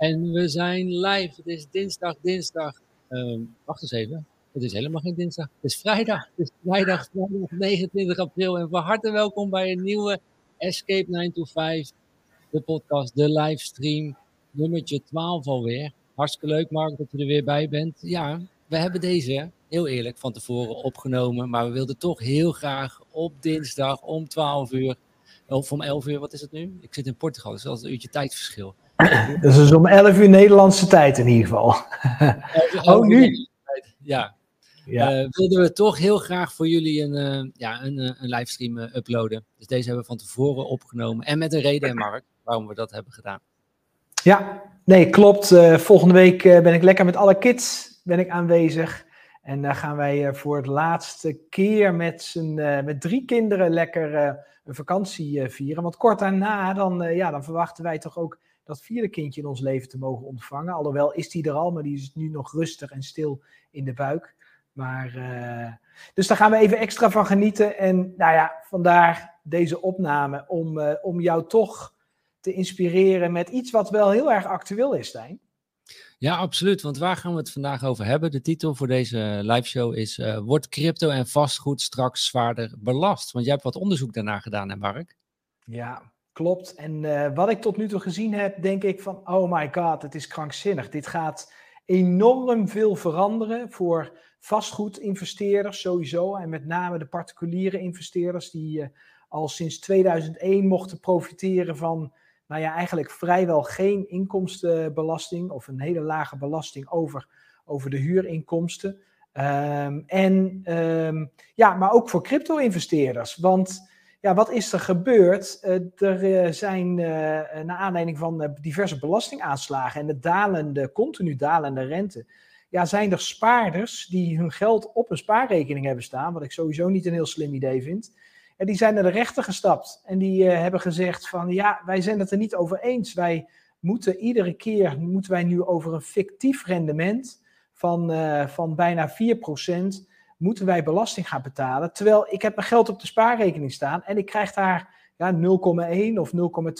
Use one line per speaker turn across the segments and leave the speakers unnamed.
En we zijn live. Het is dinsdag, dinsdag. Uh, wacht eens even. Het is helemaal geen dinsdag. Het is vrijdag. Het is vrijdag, vrijdag 29 april. En van harte welkom bij een nieuwe Escape 925. De podcast, de livestream. Nummertje 12 alweer. Hartstikke leuk, Mark, dat je er weer bij bent. Ja, we hebben deze, heel eerlijk, van tevoren opgenomen. Maar we wilden toch heel graag op dinsdag om 12 uur. Of om 11 uur, wat is het nu? Ik zit in Portugal, dus dat is een uurtje tijdverschil.
Dus is om 11 uur Nederlandse tijd in ieder geval.
oh, nu? Ja. ja. Uh, wilden we toch heel graag voor jullie een, uh, ja, een, een livestream uh, uploaden. Dus deze hebben we van tevoren opgenomen. En met een reden, Mark, waarom we dat hebben gedaan.
Ja, nee, klopt. volgende week ben ik lekker met alle kids ben ik aanwezig. En daar gaan wij voor het laatste keer met, z'n, met drie kinderen lekker een vakantie vieren. Want kort daarna, dan, ja, dan verwachten wij toch ook dat vierde kindje in ons leven te mogen ontvangen. Alhoewel is die er al, maar die is nu nog rustig en stil in de buik. Maar, uh, dus daar gaan we even extra van genieten. En nou ja, vandaar deze opname om, uh, om jou toch te inspireren met iets wat wel heel erg actueel is, Stijn.
Ja, absoluut. Want waar gaan we het vandaag over hebben? De titel voor deze live show is: uh, Wordt crypto en vastgoed straks zwaarder belast? Want jij hebt wat onderzoek daarna gedaan, hè, Mark?
Ja, Klopt. En uh, wat ik tot nu toe gezien heb, denk ik van, oh my god, het is krankzinnig. Dit gaat enorm veel veranderen voor vastgoedinvesteerders sowieso. En met name de particuliere investeerders die uh, al sinds 2001 mochten profiteren van, nou ja, eigenlijk vrijwel geen inkomstenbelasting of een hele lage belasting over, over de huurinkomsten. Um, en um, ja, maar ook voor crypto-investeerders. Want ja, wat is er gebeurd? Uh, er uh, zijn, uh, naar aanleiding van diverse belastingaanslagen en de dalende, continu dalende rente, ja, zijn er spaarders die hun geld op een spaarrekening hebben staan, wat ik sowieso niet een heel slim idee vind. En die zijn naar de rechter gestapt en die hebben gezegd van, ja, wij zijn het er niet over eens. Wij moeten iedere keer, moeten wij nu over een fictief rendement van, van bijna 4% moeten wij belasting gaan betalen. Terwijl ik heb mijn geld op de spaarrekening staan en ik krijg daar ja, 0,1 of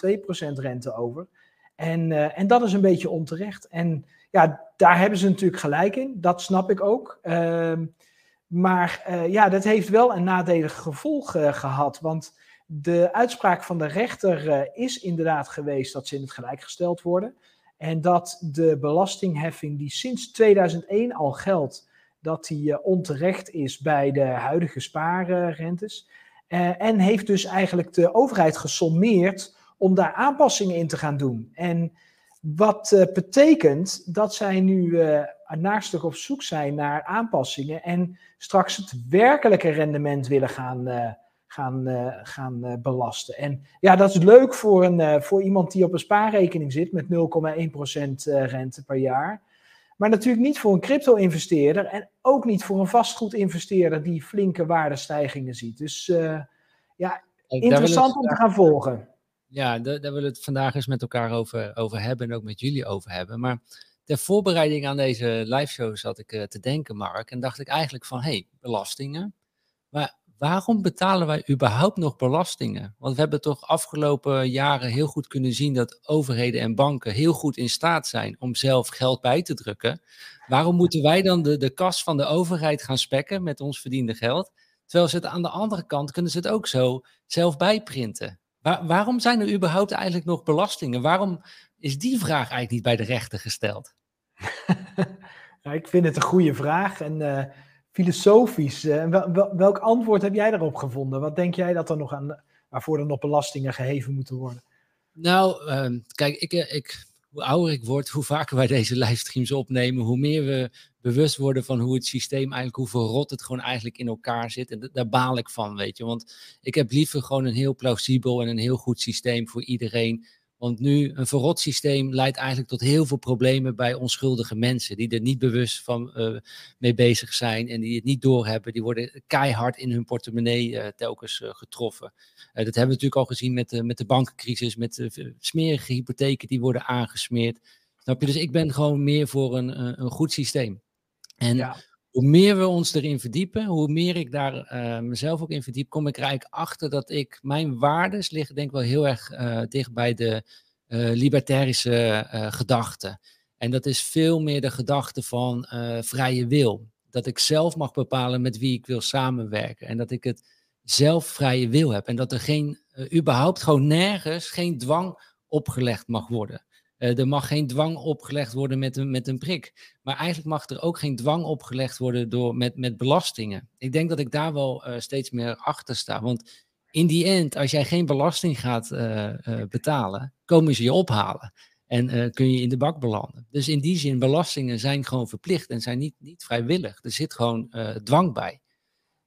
0,2 procent rente over. En, uh, en dat is een beetje onterecht. En ja, daar hebben ze natuurlijk gelijk in. Dat snap ik ook. Uh, maar uh, ja, dat heeft wel een nadelig gevolg uh, gehad. Want de uitspraak van de rechter is inderdaad geweest dat ze in het gelijk gesteld worden. En dat de belastingheffing die sinds 2001 al geldt, dat die uh, onterecht is bij de huidige spaarrentes. Uh, en heeft dus eigenlijk de overheid gesommeerd om daar aanpassingen in te gaan doen. En wat uh, betekent dat zij nu naarstig op zoek zijn naar aanpassingen en straks het werkelijke rendement willen gaan, gaan, gaan belasten. En ja, dat is leuk voor, een, voor iemand die op een spaarrekening zit met 0,1% rente per jaar. Maar natuurlijk niet voor een crypto-investeerder en ook niet voor een vastgoedinvesteerder die flinke waardestijgingen ziet. Dus uh, ja, interessant om te gaan volgen.
Ja, daar, daar willen we het vandaag eens met elkaar over, over hebben en ook met jullie over hebben. Maar ter voorbereiding aan deze live show zat ik uh, te denken, Mark, en dacht ik eigenlijk van, hé, hey, belastingen. Maar waarom betalen wij überhaupt nog belastingen? Want we hebben toch afgelopen jaren heel goed kunnen zien dat overheden en banken heel goed in staat zijn om zelf geld bij te drukken. Waarom moeten wij dan de, de kas van de overheid gaan spekken met ons verdiende geld? Terwijl ze het aan de andere kant kunnen ze het ook zo zelf bijprinten. Waar, waarom zijn er überhaupt eigenlijk nog belastingen? Waarom is die vraag eigenlijk niet bij de rechter gesteld?
ik vind het een goede vraag. En uh filosofisch. Wel, welk antwoord heb jij daarop gevonden? Wat denk jij dat er nog aan, waarvoor er nog belastingen geheven moeten worden?
Nou, uh, kijk, ik, eh, ik, hoe ouder ik word, hoe vaker wij deze livestreams opnemen, hoe meer we bewust worden van hoe het systeem eigenlijk, hoe verrot het gewoon eigenlijk in elkaar zit. En daar baal ik van, weet je. Want ik heb liever gewoon een heel plausibel en een heel goed systeem voor iedereen want nu, een verrot systeem leidt eigenlijk tot heel veel problemen bij onschuldige mensen. Die er niet bewust van uh, mee bezig zijn en die het niet doorhebben. Die worden keihard in hun portemonnee uh, telkens uh, getroffen. dat hebben we natuurlijk al gezien met, de met de bankencrisis, met de smerige hypotheken die worden aangesmeerd. Snap je? Dus ik ben gewoon meer voor een, een goed systeem. En ja hoe meer we ons erin verdiepen, hoe meer ik daar uh, mezelf ook in verdiep, kom ik er eigenlijk achter dat ik, mijn waardes liggen denk ik wel heel erg uh, dicht bij de libertarische gedachte. En dat is veel meer de gedachte van vrije wil. Dat ik zelf mag bepalen met wie ik wil samenwerken. En dat ik het zelf vrije wil heb. En dat er geen, überhaupt gewoon nergens, geen dwang opgelegd mag worden. Uh, er mag geen dwang opgelegd worden met een, met een prik. Maar eigenlijk mag er ook geen dwang opgelegd worden door, met, met belastingen. Ik denk dat ik daar wel uh, steeds meer achter sta. Want in die end, als jij geen belasting gaat uh, betalen, komen ze je ophalen. En kun je in de bak belanden. Dus in die zin, belastingen zijn gewoon verplicht en zijn niet, niet vrijwillig. Er zit gewoon dwang bij.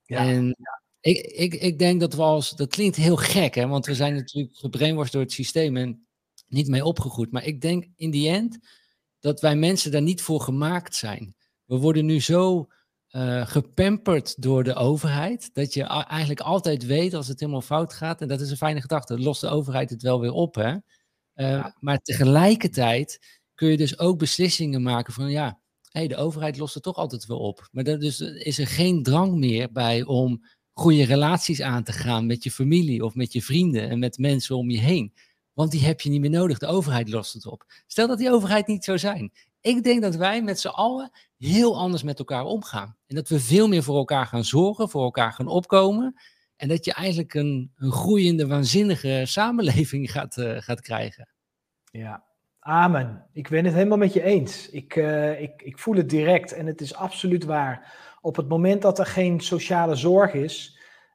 Ja. En ik, ik, ik denk dat we als, dat klinkt heel gek, hè, want we zijn natuurlijk gebrainwashed door het systeem. En niet mee opgegroeid. Maar ik denk in die end dat wij mensen daar niet voor gemaakt zijn. We worden nu zo uh, gepamperd door de overheid, dat je eigenlijk altijd weet als het helemaal fout gaat. En dat is een fijne gedachte. Lost de overheid het wel weer op, hè? Uh, Maar tegelijkertijd kun je dus ook beslissingen maken van ja, hey, de overheid lost het toch altijd wel op. Maar dan dus is er geen drang meer bij om goede relaties aan te gaan met je familie of met je vrienden en met mensen om je heen. Want die heb je niet meer nodig. De overheid lost het op. Stel dat die overheid niet zou zijn. Ik denk dat wij met z'n allen heel anders met elkaar omgaan. En dat we veel meer voor elkaar gaan zorgen, voor elkaar gaan opkomen. En dat je eigenlijk een, een groeiende, waanzinnige samenleving gaat, uh, gaat krijgen.
Ja, amen. Ik ben het helemaal met je eens. Ik, uh, ik, ik voel het direct en het is absoluut waar. Op het moment dat er geen sociale zorg is,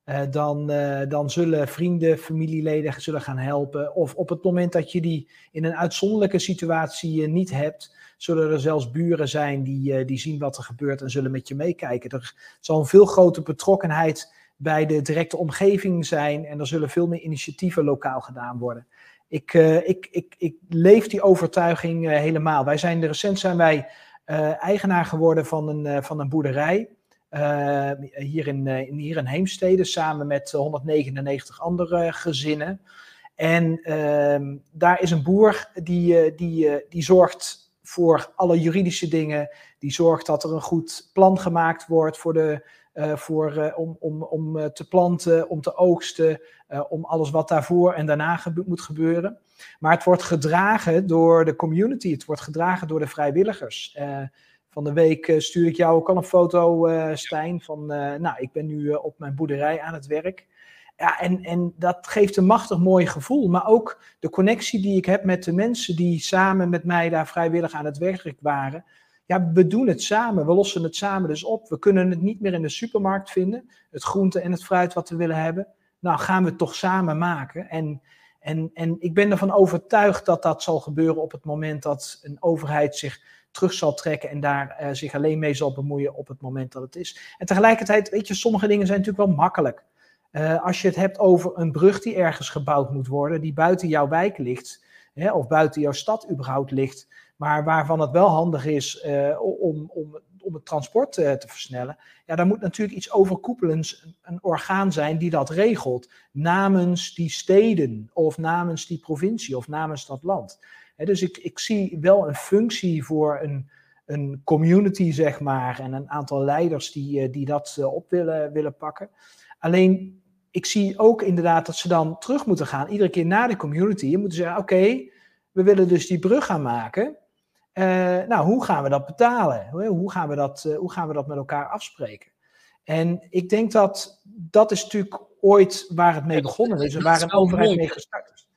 uh, dan, uh, dan zullen vrienden, familieleden zullen gaan helpen. Of op het moment dat je die in een uitzonderlijke situatie uh, niet hebt, zullen er zelfs buren zijn die, die zien wat er gebeurt en zullen met je meekijken. Er zal een veel grotere betrokkenheid bij de directe omgeving zijn en er zullen veel meer initiatieven lokaal gedaan worden. Ik, ik, ik, ik leef die overtuiging helemaal. Wij zijn recent zijn wij eigenaar geworden van een, van een boerderij. Uh, hier, in, uh, hier in Heemstede samen met 199 andere gezinnen. En uh, daar is een boer die, die, die zorgt voor alle juridische dingen. Die zorgt dat er een goed plan gemaakt wordt voor de, voor, om, om, om te planten, om te oogsten, om alles wat daarvoor en daarna moet gebeuren. Maar het wordt gedragen door de community, het wordt gedragen door de vrijwilligers. Van de week uh, stuur ik jou ook al een foto, uh, Stijn, van uh, nou, ik ben nu op mijn boerderij aan het werk. Ja, en, en dat geeft een machtig mooi gevoel. Maar ook de connectie die ik heb met de mensen die samen met mij daar vrijwillig aan het werk waren. Ja, we doen het samen, we lossen het samen dus op. We kunnen het niet meer in de supermarkt vinden, het groente en het fruit wat we willen hebben. Nou, gaan we het toch samen maken. En, en, en ik ben ervan overtuigd dat dat zal gebeuren op het moment dat een overheid zich terug zal trekken en daar uh, zich alleen mee zal bemoeien op het moment dat het is. En tegelijkertijd, weet je, sommige dingen zijn natuurlijk wel makkelijk. Uh, als je het hebt over een brug die ergens gebouwd moet worden, die buiten jouw wijk ligt, hè, of buiten jouw stad überhaupt ligt, maar waarvan het wel handig is uh, om, om, om het transport te versnellen, ja, daar moet natuurlijk iets overkoepelends, een, een orgaan zijn die dat regelt, namens die steden, of namens die provincie, of namens dat land dus ik, ik zie wel een functie voor een, een community, zeg maar, en een aantal leiders die, eh, die dat eh, op willen, willen pakken. Alleen, ik zie ook inderdaad dat ze dan terug moeten gaan, iedere keer naar de community. Je moet zeggen, oké, we willen dus die brug gaan maken. Uh, nou, hoe gaan we dat betalen? Hoe gaan we dat, uh, hoe gaan we dat met elkaar afspreken? En ik denk dat dat is natuurlijk ooit waar het mee begonnen is en waar een overheid mee gestart is.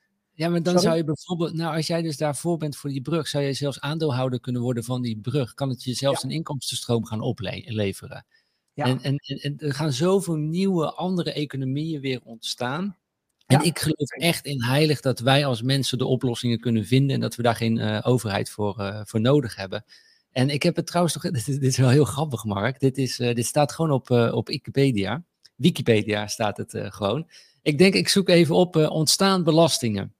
Ja, maar dan zou je bijvoorbeeld, nou als jij dus daarvoor bent voor die brug, zou je zelfs aandeelhouder kunnen worden van die brug. Kan het je zelfs een inkomstenstroom gaan opleveren. Ja. En, en, en, er gaan zoveel nieuwe andere economieën weer ontstaan. En ik geloof echt in heilig dat wij als mensen de oplossingen kunnen vinden en dat we daar geen uh, overheid voor, uh, voor nodig hebben. En ik heb het trouwens toch, dit is, dit is wel heel grappig Mark, dit, is, uh, dit staat gewoon op, op Wikipedia. Wikipedia staat het gewoon. Ik denk, ik zoek even op ontstaan belastingen.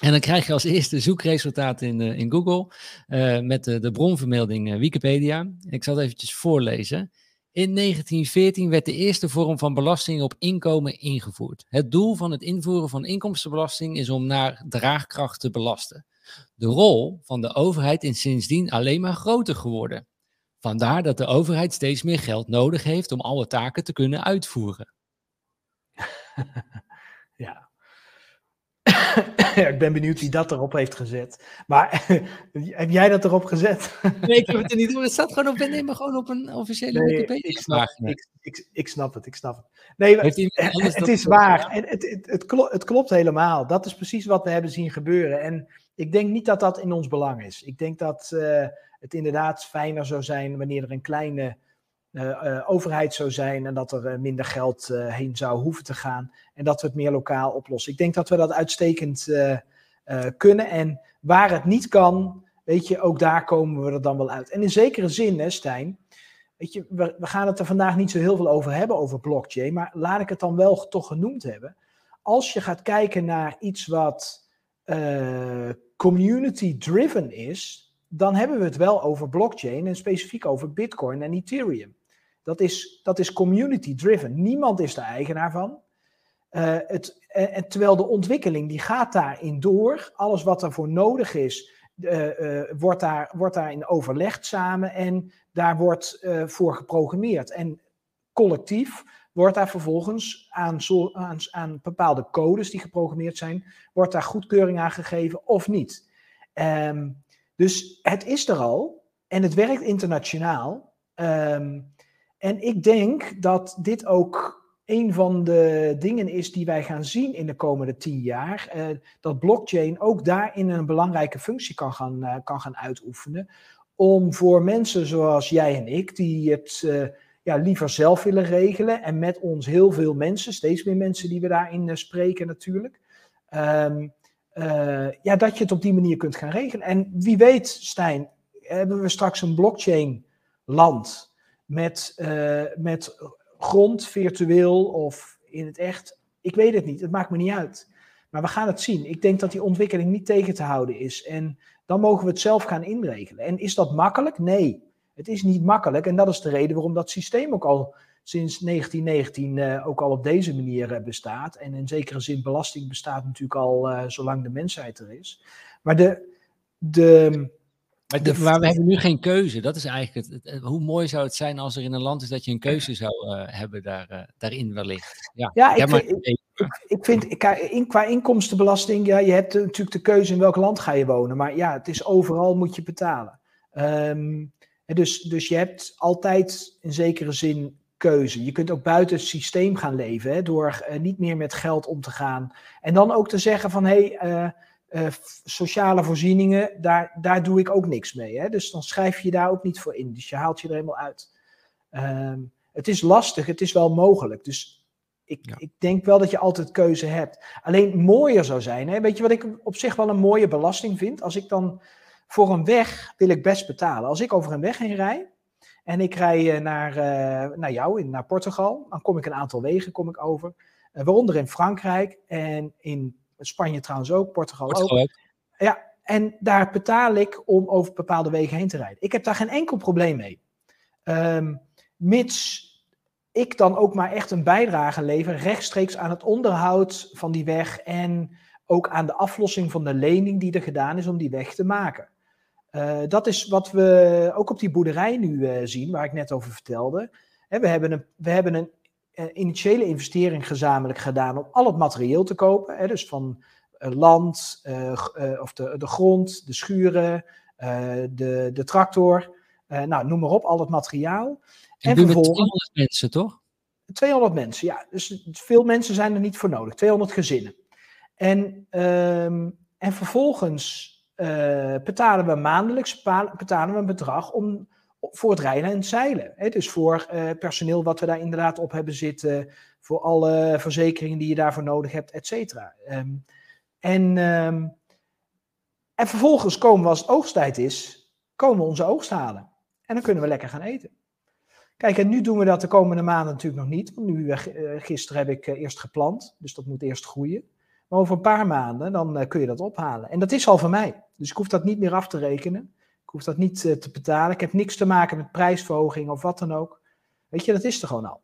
En dan krijg je als eerste zoekresultaat in, uh, in Google uh, met de, de bronvermelding uh, Wikipedia. Ik zal het eventjes voorlezen. In 1914 werd de eerste vorm van belasting op inkomen ingevoerd. Het doel van het invoeren van inkomstenbelasting is om naar draagkracht te belasten. De rol van de overheid is sindsdien alleen maar groter geworden. Vandaar dat de overheid steeds meer geld nodig heeft om alle taken te kunnen uitvoeren.
ja, ik ben benieuwd wie dat erop heeft gezet. Maar heb jij dat erop gezet?
nee, ik heb het er niet op. Het staat gewoon op, nee, maar gewoon op een officiële nee,
ik snap, ik, ik, ik, snap het, ik snap het. Nee, het, het is waar. En het, het, het, klopt, het klopt helemaal. Dat is precies wat we hebben zien gebeuren. En ik denk niet dat dat in ons belang is. Ik denk dat uh, het inderdaad fijner zou zijn wanneer er een kleine uh, overheid zou zijn en dat er minder geld heen zou hoeven te gaan en dat we het meer lokaal oplossen. Ik denk dat we dat uitstekend kunnen en waar het niet kan, weet je, ook daar komen we er dan wel uit. En in zekere zin, hè, Stijn, weet je, we, we gaan het er vandaag niet zo heel veel over hebben, over blockchain, maar laat ik het dan wel toch genoemd hebben. Als je gaat kijken naar iets wat community-driven is, dan hebben we het wel over blockchain en specifiek over Bitcoin en Ethereum. Dat is, dat is community-driven. Niemand is de eigenaar van. Uh, het, en, terwijl de ontwikkeling die gaat daarin door. Alles wat ervoor nodig is, uh, uh, wordt, daar, wordt daarin overlegd samen en daar wordt voor geprogrammeerd. En collectief wordt daar vervolgens aan, aan, aan, bepaalde codes die geprogrammeerd zijn, wordt daar goedkeuring aan gegeven of niet. Um, dus het is er al en het werkt internationaal. Um, en ik denk dat dit ook een van de dingen is die wij gaan zien in de komende tien jaar. Uh, dat blockchain ook daarin een belangrijke functie kan gaan, uh, kan gaan uitoefenen. Om voor mensen zoals jij en ik, die het uh, ja, liever zelf willen regelen. En met ons heel veel mensen, steeds meer mensen die we daarin spreken natuurlijk. Um, ja, dat je het op die manier kunt gaan regelen. En wie weet, Stijn, hebben we straks een blockchain land met, uh, met grond, virtueel of in het echt. Ik weet het niet, het maakt me niet uit. Maar we gaan het zien. Ik denk dat die ontwikkeling niet tegen te houden is. En dan mogen we het zelf gaan inregelen. En is dat makkelijk? Nee, het is niet makkelijk. En dat is de reden waarom dat systeem ook al sinds 1919 uh, eh, ook al op deze manier uh, bestaat. En in zekere zin belasting bestaat natuurlijk al zolang de mensheid er is. Maar de, de,
maar, de, we hebben nu geen keuze. Dat is eigenlijk het, Hoe mooi zou het zijn als er in een land is dat je een keuze zou uh, hebben daar, uh, daarin wellicht. Ja,
ja ik, vind, ik, ik, vind in, qua inkomstenbelasting, ja, je hebt natuurlijk de keuze in welk land ga je wonen. Maar ja, het is overal moet je betalen. Um, dus, dus je hebt altijd in zekere zin keuze. Je kunt ook buiten het systeem gaan leven hè, door uh, niet meer met geld om te gaan. En dan ook te zeggen van hé. Hey, uh, sociale voorzieningen, daar, daar doe ik ook niks mee. Hè? Dus dan schrijf je daar ook niet voor in. Dus je haalt je er helemaal uit. Um, het is lastig, het is wel mogelijk. Dus ik, ja. ik denk wel dat je altijd keuze hebt. Alleen mooier zou zijn. Hè? Weet je wat ik op zich wel een mooie belasting vind? Als ik dan voor een weg wil ik best betalen. Als ik over een weg heen rij en ik rij eh, naar, uh, naar jou, in, naar Portugal, dan kom ik een aantal wegen kom ik over. Uh, waaronder in Frankrijk en in Spanje trouwens ook, Portugal, Portugal ook. Ja, en daar betaal ik om over bepaalde wegen heen te rijden. Ik heb daar geen enkel probleem mee. Um, mits ik dan ook maar echt een bijdrage lever rechtstreeks aan het onderhoud van die weg en ook aan de aflossing van de lening die er gedaan is om die weg te maken. Uh, dat is wat we ook op die boerderij nu uh, zien, waar ik net over vertelde. we hebben een, we hebben een initiële investering gezamenlijk gedaan om al het materieel te kopen. Hè, dus van uh, land, uh, of de, de grond, de schuren, de, de tractor. nou, noem maar op, al het materiaal.
En, en vervolgens. 200 mensen, toch?
200 mensen, ja. Dus veel mensen zijn er niet voor nodig. 200 gezinnen. En, um, en vervolgens betalen we maandelijks betalen we een bedrag om voor het rijden en zeilen. Dus voor uh, personeel wat we daar inderdaad op hebben zitten, voor alle verzekeringen die je daarvoor nodig hebt, et cetera. Um, en, um, en vervolgens komen we als het oogsttijd is, komen we onze oogst halen. En dan kunnen we lekker gaan eten. Kijk, en nu doen we dat de komende maanden natuurlijk nog niet. Want nu, uh, gisteren heb ik eerst geplant, dus dat moet eerst groeien. Maar over een paar maanden, dan kun je dat ophalen. En dat is al van mij. Dus ik hoef dat niet meer af te rekenen. Ik hoef dat niet uh, te betalen. Ik heb niks te maken met prijsverhoging of wat dan ook. Weet je, dat is er gewoon al.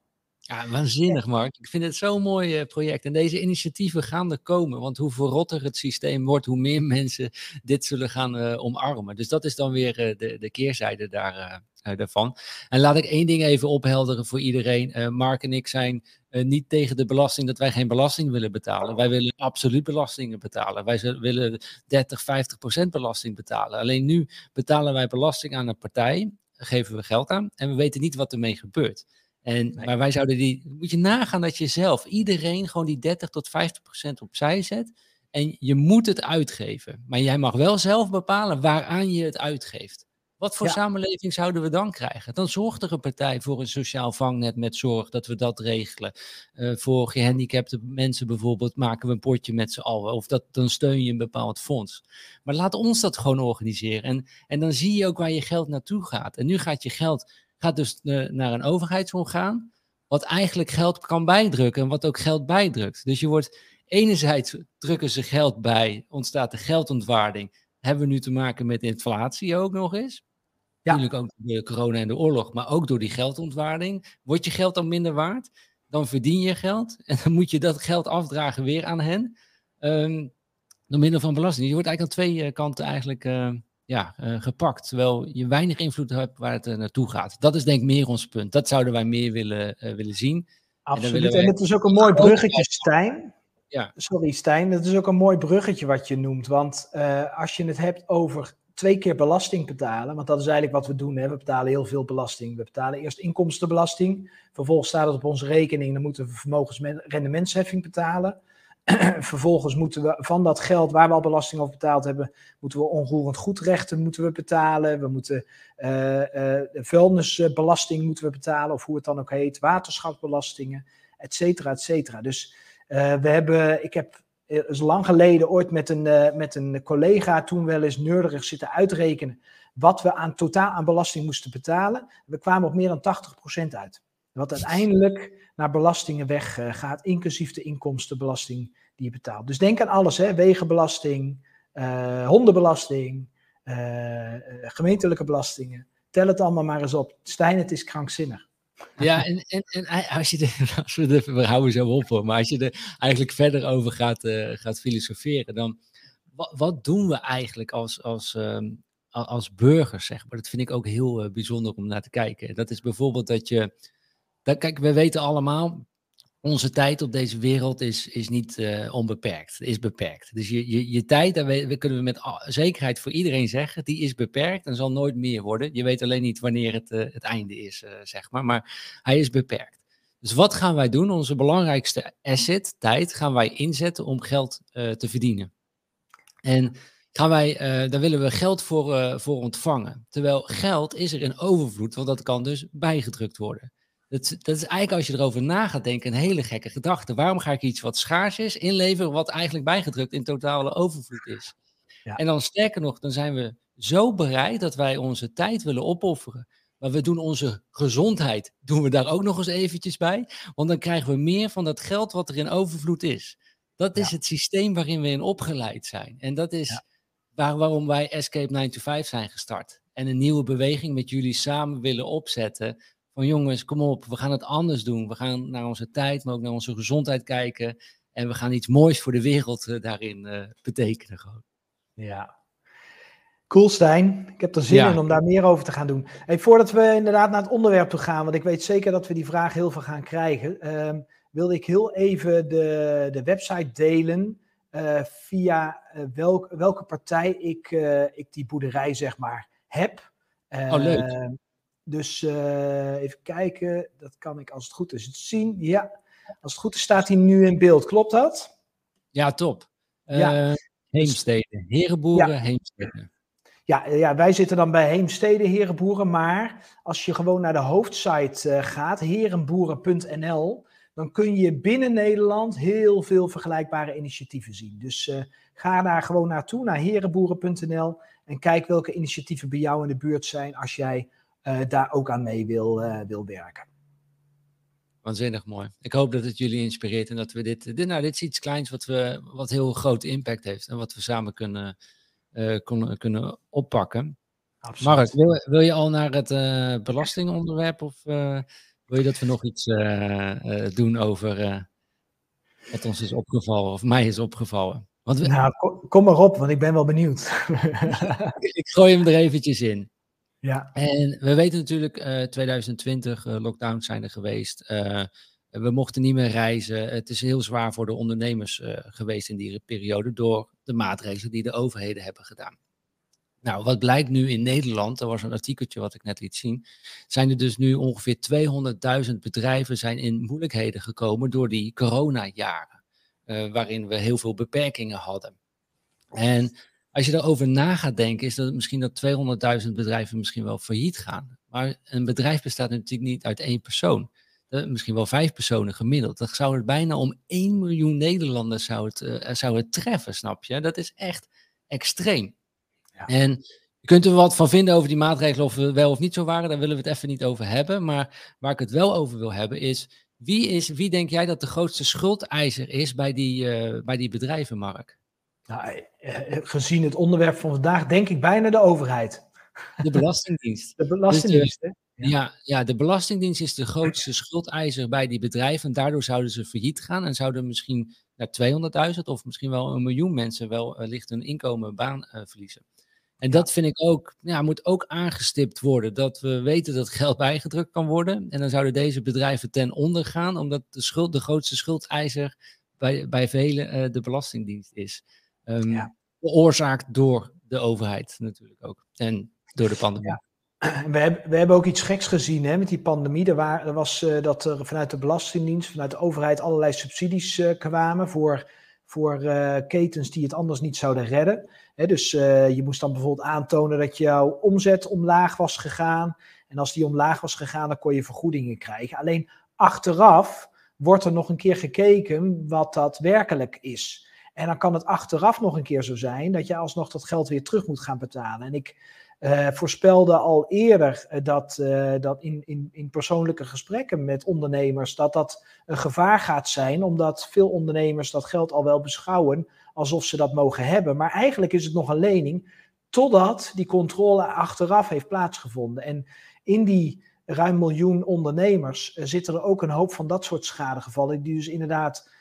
Ja, waanzinnig, Mark. Ik vind het zo'n mooi uh, project. En deze initiatieven gaan er komen. Want hoe verrotter het systeem wordt, hoe meer mensen dit zullen gaan uh, omarmen. Dus dat is dan weer uh, de, de keerzijde daar, daarvan. En laat ik één ding even ophelderen voor iedereen. Mark en ik zijn niet tegen de belasting dat wij geen belasting willen betalen. Wij willen absoluut belastingen betalen. Wij willen 30, 50 procent belasting betalen. Alleen nu betalen wij belasting aan een partij, geven we geld aan en we weten niet wat ermee gebeurt. En, Maar wij zouden die, moet je nagaan dat je zelf, iedereen gewoon die 30 tot 50 procent opzij zet. En je moet het uitgeven. Maar jij mag wel zelf bepalen waaraan je het uitgeeft. Wat voor samenleving zouden we dan krijgen? Dan zorgt er een partij voor een sociaal vangnet met zorg dat we dat regelen. Uh, voor gehandicapte mensen bijvoorbeeld maken we een potje met z'n allen. Of dat, dan steun je een bepaald fonds. Maar laat ons dat gewoon organiseren. En, en dan zie je ook waar je geld naartoe gaat. En nu gaat je geld gaat dus uh, naar een overheidsorgaan. Wat eigenlijk geld kan bijdrukken en wat ook geld bijdrukt. Dus je wordt enerzijds drukken ze geld bij, ontstaat de geldontwaarding. Hebben we nu te maken met inflatie ook nog eens? Ja. Natuurlijk ook door de corona en de oorlog, maar ook door die geldontwaarding. Wordt je geld dan minder waard? Dan verdien je geld en dan moet je dat geld afdragen weer aan hen. Um, door middel van belasting. Je wordt eigenlijk aan twee eh, kanten eigenlijk uh, ja, uh, gepakt. Terwijl je weinig invloed hebt waar het naartoe gaat. Dat is denk ik meer ons punt. Dat zouden wij meer willen, willen zien.
Absoluut. En, en het is ook een mooi bruggetje, Stijn. Ja. Sorry Stijn, dat is ook een mooi bruggetje wat je noemt. Want als je het hebt over twee keer belasting betalen. Want dat is eigenlijk wat we doen. Hè. We betalen heel veel belasting. We betalen eerst inkomstenbelasting. Vervolgens staat het op onze rekening. Dan moeten we vermogensrendementsheffing betalen. Vervolgens moeten we van dat geld waar we al belasting over betaald hebben, moeten we onroerend goedrechten moeten we betalen. We moeten uh, uh, vuilnisbelasting moeten we betalen, of hoe het dan ook heet, waterschapsbelastingen, et cetera, et cetera. Dus uh, we hebben, ik heb is lang geleden ooit met een, met een collega toen wel eens neurderig zitten uitrekenen wat we aan totaal aan belasting moesten betalen. We kwamen op meer dan 80% uit. Wat uiteindelijk naar belastingen weggaat, uh, inclusief de inkomstenbelasting die je betaalt. Dus denk aan alles, hè? wegenbelasting, uh, hondenbelasting, gemeentelijke belastingen. Tel het allemaal maar eens op. Stijn, het is krankzinnig.
Ja, en, en, en als je er, als we, er, we houden zo op hoor, maar als je er eigenlijk verder over gaat, gaat filosoferen, dan wat, doen we eigenlijk als, als, uh, als burgers, zeg maar? Dat vind ik ook heel bijzonder om naar te kijken. Dat is bijvoorbeeld dat je, kijk, we weten allemaal, onze tijd op deze wereld is, is niet uh, onbeperkt, is beperkt. Dus je, je, je tijd, daar kunnen we met zekerheid voor iedereen zeggen, die is beperkt en zal nooit meer worden. Je weet alleen niet wanneer het, uh, het einde is, uh, zeg maar, maar hij is beperkt. Dus wat gaan wij doen? Onze belangrijkste asset, tijd, gaan wij inzetten om geld te verdienen. En gaan wij, daar willen we geld voor, voor ontvangen. Terwijl geld is er in overvloed, want dat kan dus bijgedrukt worden. Dat, dat, is eigenlijk als je erover na gaat denken een hele gekke gedachte. Waarom ga ik iets wat schaars is inleveren wat eigenlijk bijgedrukt in totale overvloed is? Ja. En dan sterker nog, dan zijn we zo bereid dat wij onze tijd willen opofferen. Maar we doen onze gezondheid, doen we daar ook nog eens eventjes bij. Want dan krijgen we meer van dat geld wat er in overvloed is. Dat is ja. het systeem waarin we in opgeleid zijn. En dat is ja. waar, waarom wij Escape 9 to 5 zijn gestart. En een nieuwe beweging met jullie samen willen opzetten van jongens, kom op, we gaan het anders doen. We gaan naar onze tijd, maar ook naar onze gezondheid kijken. En we gaan iets moois voor de wereld uh, daarin uh, betekenen gewoon.
Ja. Cool Stijn, ik heb er zin ja. in om daar meer over te gaan doen. Hey, voordat we inderdaad naar het onderwerp toe gaan, want ik weet zeker dat we die vraag heel veel gaan krijgen, uh, wilde ik heel even de, de website delen uh, via welk, welke partij ik, ik die boerderij zeg maar heb.
oh, leuk.
Dus uh, even kijken, dat kan ik als het goed is zien. Ja, als het goed is staat hij nu in beeld. Klopt dat?
Ja, top. Uh, ja. Heemstede, Herenboeren, ja. Heemstede.
Ja, ja, wij zitten dan bij Heemstede, Herenboeren. Maar als je gewoon naar de hoofdsite uh, gaat, herenboeren.nl, dan kun je binnen Nederland heel veel vergelijkbare initiatieven zien. Dus ga daar gewoon naartoe, naar herenboeren.nl. En kijk welke initiatieven bij jou in de buurt zijn als jij uh, daar ook aan mee wil, uh, wil werken.
Waanzinnig mooi. Ik hoop dat het jullie inspireert en dat we dit, dit, nou, dit is iets kleins wat, we, wat heel groot impact heeft en wat we samen kunnen, uh, kunnen, kunnen oppakken. Absoluut. Mark, wil, wil je al naar het belastingonderwerp of Wil je dat we nog iets doen over wat ons is opgevallen, of mij is opgevallen?
Want we... Nou, kom, maar op, want ik ben wel benieuwd.
ik gooi hem er eventjes in. Ja. En we weten natuurlijk, uh, 2020 uh, lockdowns zijn er geweest. Uh, we mochten niet meer reizen. Het is heel zwaar voor de ondernemers geweest in die periode door de maatregelen die de overheden hebben gedaan. Nou, wat blijkt nu in Nederland, er was een artikeltje wat ik net liet zien, zijn er dus nu ongeveer 200.000 bedrijven zijn in moeilijkheden gekomen door die coronajaren, waarin we heel veel beperkingen hadden. En als je erover na gaat denken, is dat misschien dat 200.000 bedrijven misschien wel failliet gaan. Maar een bedrijf bestaat natuurlijk niet uit één persoon. Uh, misschien wel vijf personen gemiddeld. Dan zou het bijna om 1 miljoen Nederlanders zou het, uh, zou het treffen, snap je? Dat is echt extreem. Ja. En je kunt er wat van vinden over die maatregelen, of we wel of niet zo waren. Daar willen we het even niet over hebben. Maar waar ik het wel over wil hebben is, wie, is, wie denk jij dat de grootste schuldeiser is bij die, uh, bij die bedrijven, Mark?
Nou, eh, gezien het onderwerp van vandaag, denk ik bijna de overheid.
De Belastingdienst.
De Belastingdienst, dus
ja. ja. Ja, de Belastingdienst is de grootste schuldeiser bij die bedrijven. En daardoor zouden ze failliet gaan en zouden misschien naar 200.000 of misschien wel een miljoen mensen wel uh, licht hun inkomen, baan uh, verliezen. En dat vind ik ook, ja, moet ook aangestipt worden. Dat we weten dat geld bijgedrukt kan worden. En dan zouden deze bedrijven ten onder gaan, omdat de, schuld, de grootste schuldeiser bij, bij velen uh, de Belastingdienst is. Um, ja. Veroorzaakt door de overheid natuurlijk ook. En door de pandemie. Ja.
We hebben, we hebben ook iets geks gezien hè, met die pandemie. Er, waar, er was uh, dat er vanuit de Belastingdienst, vanuit de overheid allerlei subsidies uh, kwamen voor, voor uh, ketens die het anders niet zouden redden. Hè, dus je moest dan bijvoorbeeld aantonen dat jouw omzet omlaag was gegaan. En als die omlaag was gegaan, dan kon je vergoedingen krijgen. Alleen achteraf wordt er nog een keer gekeken wat dat werkelijk is. En dan kan het achteraf nog een keer zo zijn dat je alsnog dat geld weer terug moet gaan betalen. En ik uh, voorspelde al eerder eh, dat, uh, dat in, in, in persoonlijke gesprekken met ondernemers dat dat een gevaar gaat zijn, omdat veel ondernemers dat geld al wel beschouwen alsof ze dat mogen hebben. Maar eigenlijk is het nog een lening totdat die controle achteraf heeft plaatsgevonden. En in die ruim miljoen ondernemers zitten er ook een hoop van dat soort schadegevallen, die dus inderdaad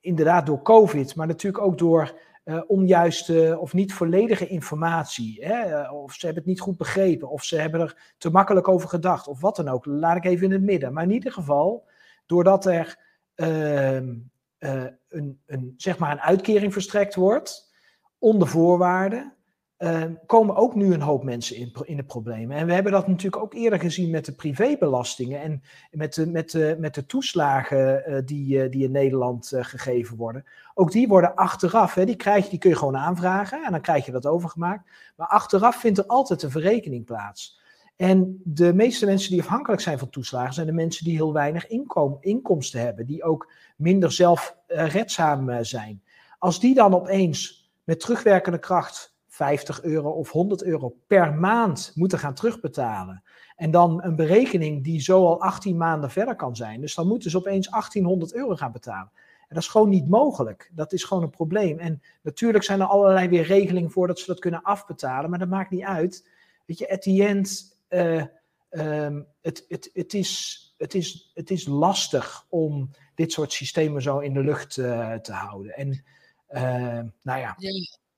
inderdaad door COVID, maar natuurlijk ook door uh, onjuiste of niet volledige informatie. Hè? Eh, of ze hebben het niet goed begrepen, of ze hebben er te makkelijk over gedacht, of wat dan ook. Laat ik even in het midden. Maar in ieder geval, doordat er uh, uh, een, een, zeg maar een uitkering verstrekt wordt, onder voorwaarden, uh, komen ook nu een hoop mensen in, in de problemen. En we hebben dat natuurlijk ook eerder gezien met de privébelastingen en met de, met de, met de toeslagen uh, die, uh, die in Nederland gegeven worden. Ook die worden achteraf, hè, die, krijg je, die kun je gewoon aanvragen en dan krijg je dat overgemaakt. Maar achteraf vindt er altijd een verrekening plaats. En de meeste mensen die afhankelijk zijn van toeslagen zijn de mensen die heel weinig inkom, inkomsten hebben, die ook minder zelfredzaam zijn. Als die dan opeens met terugwerkende kracht 50 euro of 100 euro per maand moeten gaan terugbetalen. En dan een berekening die zo al 18 maanden verder kan zijn. Dus dan moeten ze opeens 1800 euro gaan betalen. En dat is gewoon niet mogelijk. Dat is gewoon een probleem. En natuurlijk zijn er allerlei weer regelingen voor dat ze dat kunnen afbetalen, maar dat maakt niet uit. Weet je, at the end, uh, um, het, het, het, is, het, is, het is lastig om dit soort systemen zo in de lucht uh, te houden. En uh, nou ja.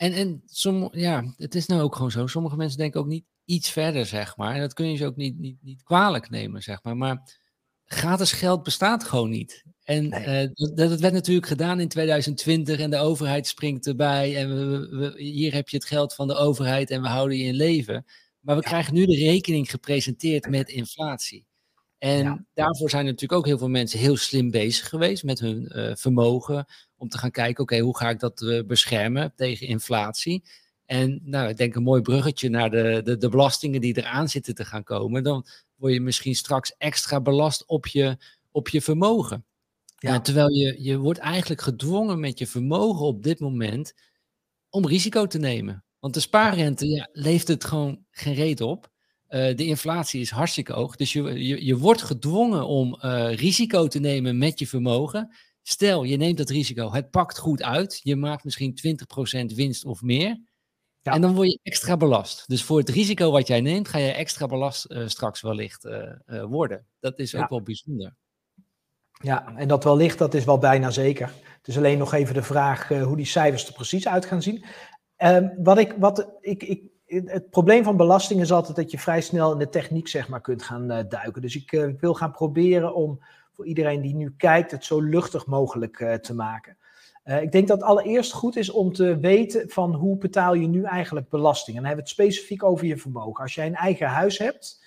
En, en som, ja, het is nou ook gewoon zo. Sommige mensen denken ook niet iets verder, zeg maar. En dat kun je ze ook niet, niet, niet kwalijk nemen, zeg maar. Maar gratis geld bestaat gewoon niet. En nee. uh, dat, dat, werd natuurlijk gedaan in 2020 en de overheid springt erbij. En we, we, hier heb je het geld van de overheid en we houden je in leven. Maar we krijgen nu de rekening gepresenteerd met inflatie. En ja. daarvoor zijn natuurlijk ook heel veel mensen heel slim bezig geweest met hun uh, vermogen. Om te gaan kijken, oké, okay, hoe ga ik dat uh, beschermen tegen inflatie? En nou, ik denk een mooi bruggetje naar de, de, de belastingen die eraan zitten te gaan komen. Dan word je misschien straks extra belast op je, op je vermogen. Ja. Terwijl je, je wordt eigenlijk gedwongen met je vermogen op dit moment om risico te nemen. Want de spaarrente ja, leeft het gewoon geen reet op. Uh, de inflatie is hartstikke hoog. Dus je, je, je wordt gedwongen om uh, risico te nemen met je vermogen. Stel, je neemt dat risico, het pakt goed uit. Je maakt misschien 20% winst of meer. Ja. En dan word je extra belast. Dus voor het risico wat jij neemt, ga je extra belast uh, straks wellicht uh, worden. Dat is ook wel bijzonder.
Ja, en dat wellicht, dat is wel bijna zeker. Het is alleen nog even de vraag hoe die cijfers er precies uit gaan zien. Ehm, wat ik, wat ik, ik, het probleem van belasting is altijd dat je vrij snel in de techniek zeg maar, kunt gaan duiken. Dus ik wil gaan proberen om voor iedereen die nu kijkt het zo luchtig mogelijk te maken. Uh, ik denk dat het allereerst goed is om te weten van hoe betaal je nu eigenlijk belasting. En dan hebben we het specifiek over je vermogen. Als jij een eigen huis hebt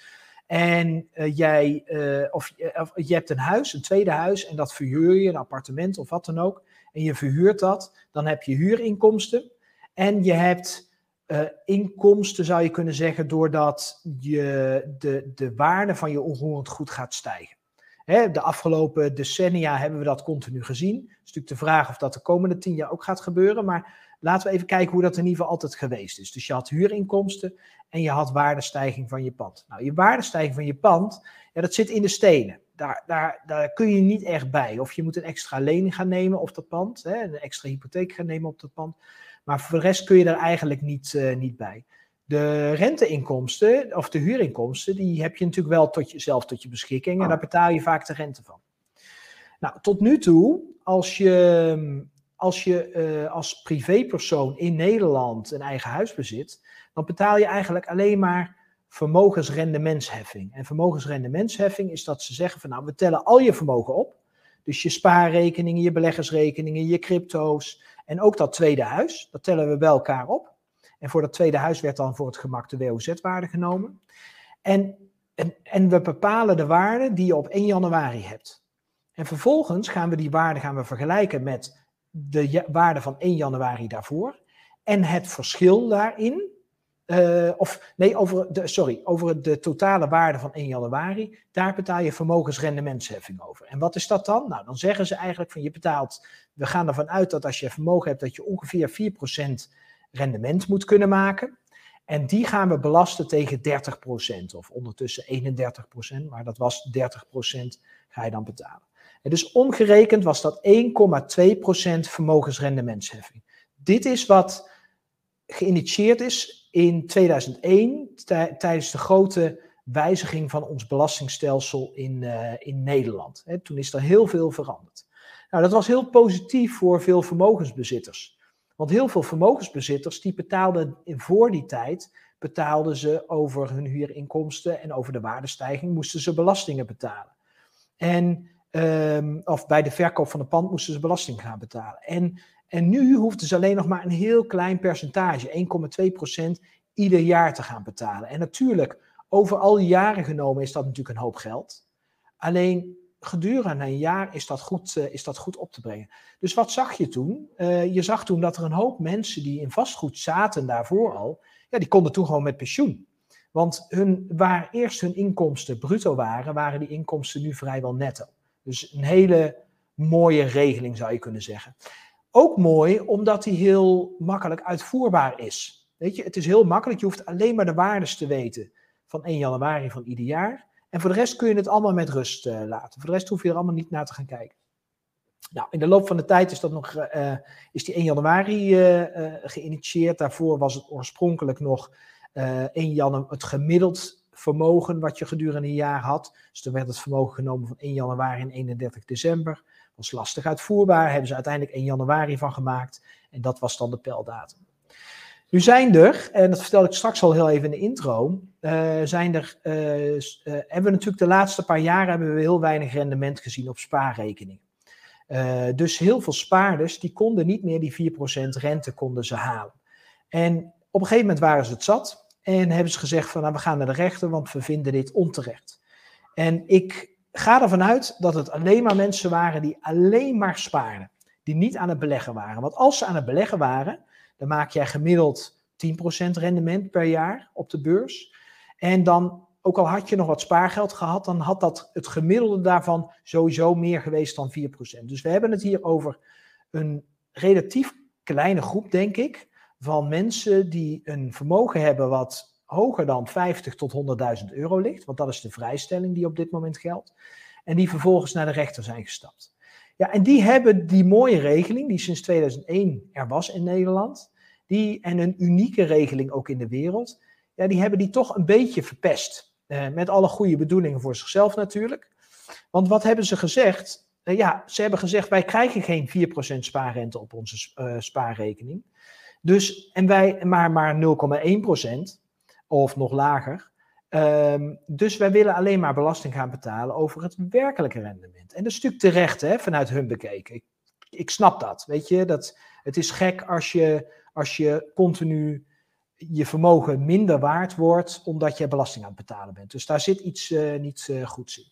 en uh, jij, of, of, je hebt een huis, een tweede huis, en dat verhuur je, een appartement of wat dan ook, en je verhuurt dat, dan heb je huurinkomsten en je hebt inkomsten, zou je kunnen zeggen, doordat je de, de waarde van je onroerend goed gaat stijgen de afgelopen decennia hebben we dat continu gezien. Het is natuurlijk de vraag of dat de komende tien jaar ook gaat gebeuren. Maar laten we even kijken hoe dat in ieder geval altijd geweest is. Dus je had huurinkomsten en je had waardestijging van je pand. Nou, je waardestijging van je pand, ja, dat zit in de stenen. Daar, daar, daar kun je niet echt bij. Of je moet een extra lening gaan nemen op dat pand, hè, een extra hypotheek gaan nemen op dat pand. Maar voor de rest kun je daar eigenlijk niet, uh, niet bij. De renteinkomsten of de huurinkomsten, die heb je natuurlijk wel tot jezelf tot je beschikking en daar betaal je vaak de rente van. Nou, tot nu toe, als je als, je, uh, als privépersoon in Nederland een eigen huis bezit, dan betaal je eigenlijk alleen maar vermogensrendementsheffing. En vermogensrendementsheffing is dat ze zeggen van nou, we tellen al je vermogen op. Dus je spaarrekeningen, je beleggersrekeningen, je crypto's en ook dat tweede huis, dat tellen we bij elkaar op. En voor dat tweede huis werd dan voor het gemak de WOZ-waarde genomen. En, en, en we bepalen de waarde die je op 1 januari hebt. En vervolgens gaan we die waarde gaan we vergelijken met de waarde van 1 januari daarvoor. En het verschil daarin, uh, of nee, over de, sorry, over de totale waarde van 1 januari, daar betaal je vermogensrendementsheffing over. En wat is dat dan? Nou, dan zeggen ze eigenlijk van je betaalt, we gaan ervan uit dat als je vermogen hebt, dat je ongeveer 4% rendement moet kunnen maken. En die gaan we belasten tegen 30% of ondertussen 31%, maar dat was 30% ga je dan betalen. En dus omgerekend was dat 1,2% vermogensrendementsheffing. Dit is wat geïnitieerd is in 2001 tijdens de grote wijziging van ons belastingstelsel in, uh, in Nederland. toen is er heel veel veranderd. Nou, dat was heel positief voor veel vermogensbezitters. Want heel veel vermogensbezitters die betaalden voor die tijd, betaalden ze over hun huurinkomsten en over de waardestijging, moesten ze belastingen betalen. En, um, of bij de verkoop van een pand moesten ze belasting gaan betalen. En, en nu hoefden ze alleen nog maar een heel klein percentage, 1,2% ieder jaar te gaan betalen. En natuurlijk, over al die jaren genomen is dat natuurlijk een hoop geld. Alleen gedurende een jaar is dat goed, uh, is dat goed op te brengen. Dus wat zag je toen? Uh, je zag toen dat er een hoop mensen die in vastgoed zaten daarvoor al, ja, die konden toen gewoon met pensioen. Want hun, waar eerst hun inkomsten bruto waren, waren die inkomsten nu vrijwel netto. Dus een hele mooie regeling zou je kunnen zeggen. Ook mooi omdat die heel makkelijk uitvoerbaar is. Weet je, het is heel makkelijk. Je hoeft alleen maar de waardes te weten van 1 januari van ieder jaar. En voor de rest kun je het allemaal met rust uh, laten. Voor de rest hoef je er allemaal niet naar te gaan kijken. Nou, in de loop van de tijd is, dat nog, uh, is die 1 januari geïnitieerd. Daarvoor was het oorspronkelijk nog 1 januari het gemiddeld vermogen wat je gedurende een jaar had. Dus toen werd het vermogen genomen van 1 januari en 31 december. Dat was lastig uitvoerbaar, hebben ze uiteindelijk 1 januari van gemaakt. En dat was dan de peldatum. Nu zijn er, en dat vertelde ik straks al heel even in de intro, uh, zijn er, uh, uh, hebben we natuurlijk de laatste paar jaren hebben we heel weinig rendement gezien op spaarrekeningen. dus heel veel spaarders die konden niet meer die 4% rente konden ze halen. En op een gegeven moment waren ze het zat en hebben ze gezegd van nou, we gaan naar de rechter, want we vinden dit onterecht. En ik ga ervan uit dat het alleen maar mensen waren die alleen maar spaarden, die niet aan het beleggen waren. Want als ze aan het beleggen waren, dan maak jij gemiddeld 10% rendement per jaar op de beurs. En dan, ook al had je nog wat spaargeld gehad, dan had dat het gemiddelde daarvan sowieso meer geweest dan 4%. Dus we hebben het hier over een relatief kleine groep, denk ik, van mensen die een vermogen hebben wat hoger dan 50 tot 100.000 euro ligt, want dat is de vrijstelling die op dit moment geldt, en die vervolgens naar de rechter zijn gestapt. Ja, en die hebben die mooie regeling, die sinds 2001 er was in Nederland, die, en een unieke regeling ook in de wereld, ja, die hebben die toch een beetje verpest. Uh, met alle goede bedoelingen voor zichzelf natuurlijk. Want wat hebben ze gezegd? Uh, ja, ze hebben gezegd, wij krijgen geen 4% spaarrente op onze uh, spaarrekening. Dus, en wij maar, maar 0,1% of nog lager. Um, dus wij willen alleen maar belasting gaan betalen over het werkelijke rendement. En dat is natuurlijk terecht, hè, vanuit hun bekeken. Ik, ik snap dat, weet je. Dat, het is gek als je, als je continu je vermogen minder waard wordt, omdat je belasting aan het betalen bent. Dus daar zit iets uh, niet uh, goeds in.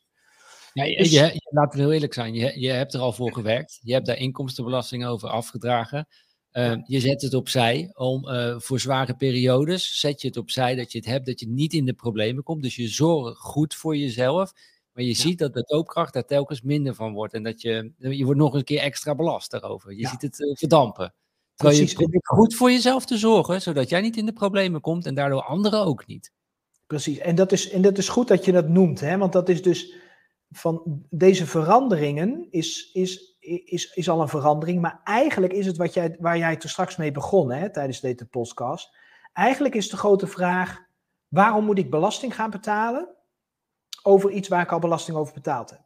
Ja, je, dus, je, laten we heel eerlijk zijn, je, je hebt er al voor gewerkt. Je hebt daar inkomstenbelasting over afgedragen. Uh, je zet het opzij om voor zware periodes, zet je het opzij dat je het hebt, dat je niet in de problemen komt. Dus je zorgt goed voor jezelf. Maar je ja. ziet dat de koopkracht daar telkens minder van wordt. En dat je, je wordt nog een keer extra belast daarover. Je ziet het verdampen. Terwijl Precies. je probeert goed voor jezelf te zorgen, zodat jij niet in de problemen komt en daardoor anderen ook niet.
Precies, en dat is, en dat is goed dat je dat noemt, hè? want dat is dus van deze veranderingen is, is, is, is al een verandering, maar eigenlijk is het wat jij, waar jij toen straks mee begon hè, tijdens deze podcast. Eigenlijk is de grote vraag, waarom moet ik belasting gaan betalen over iets waar ik al belasting over betaald heb?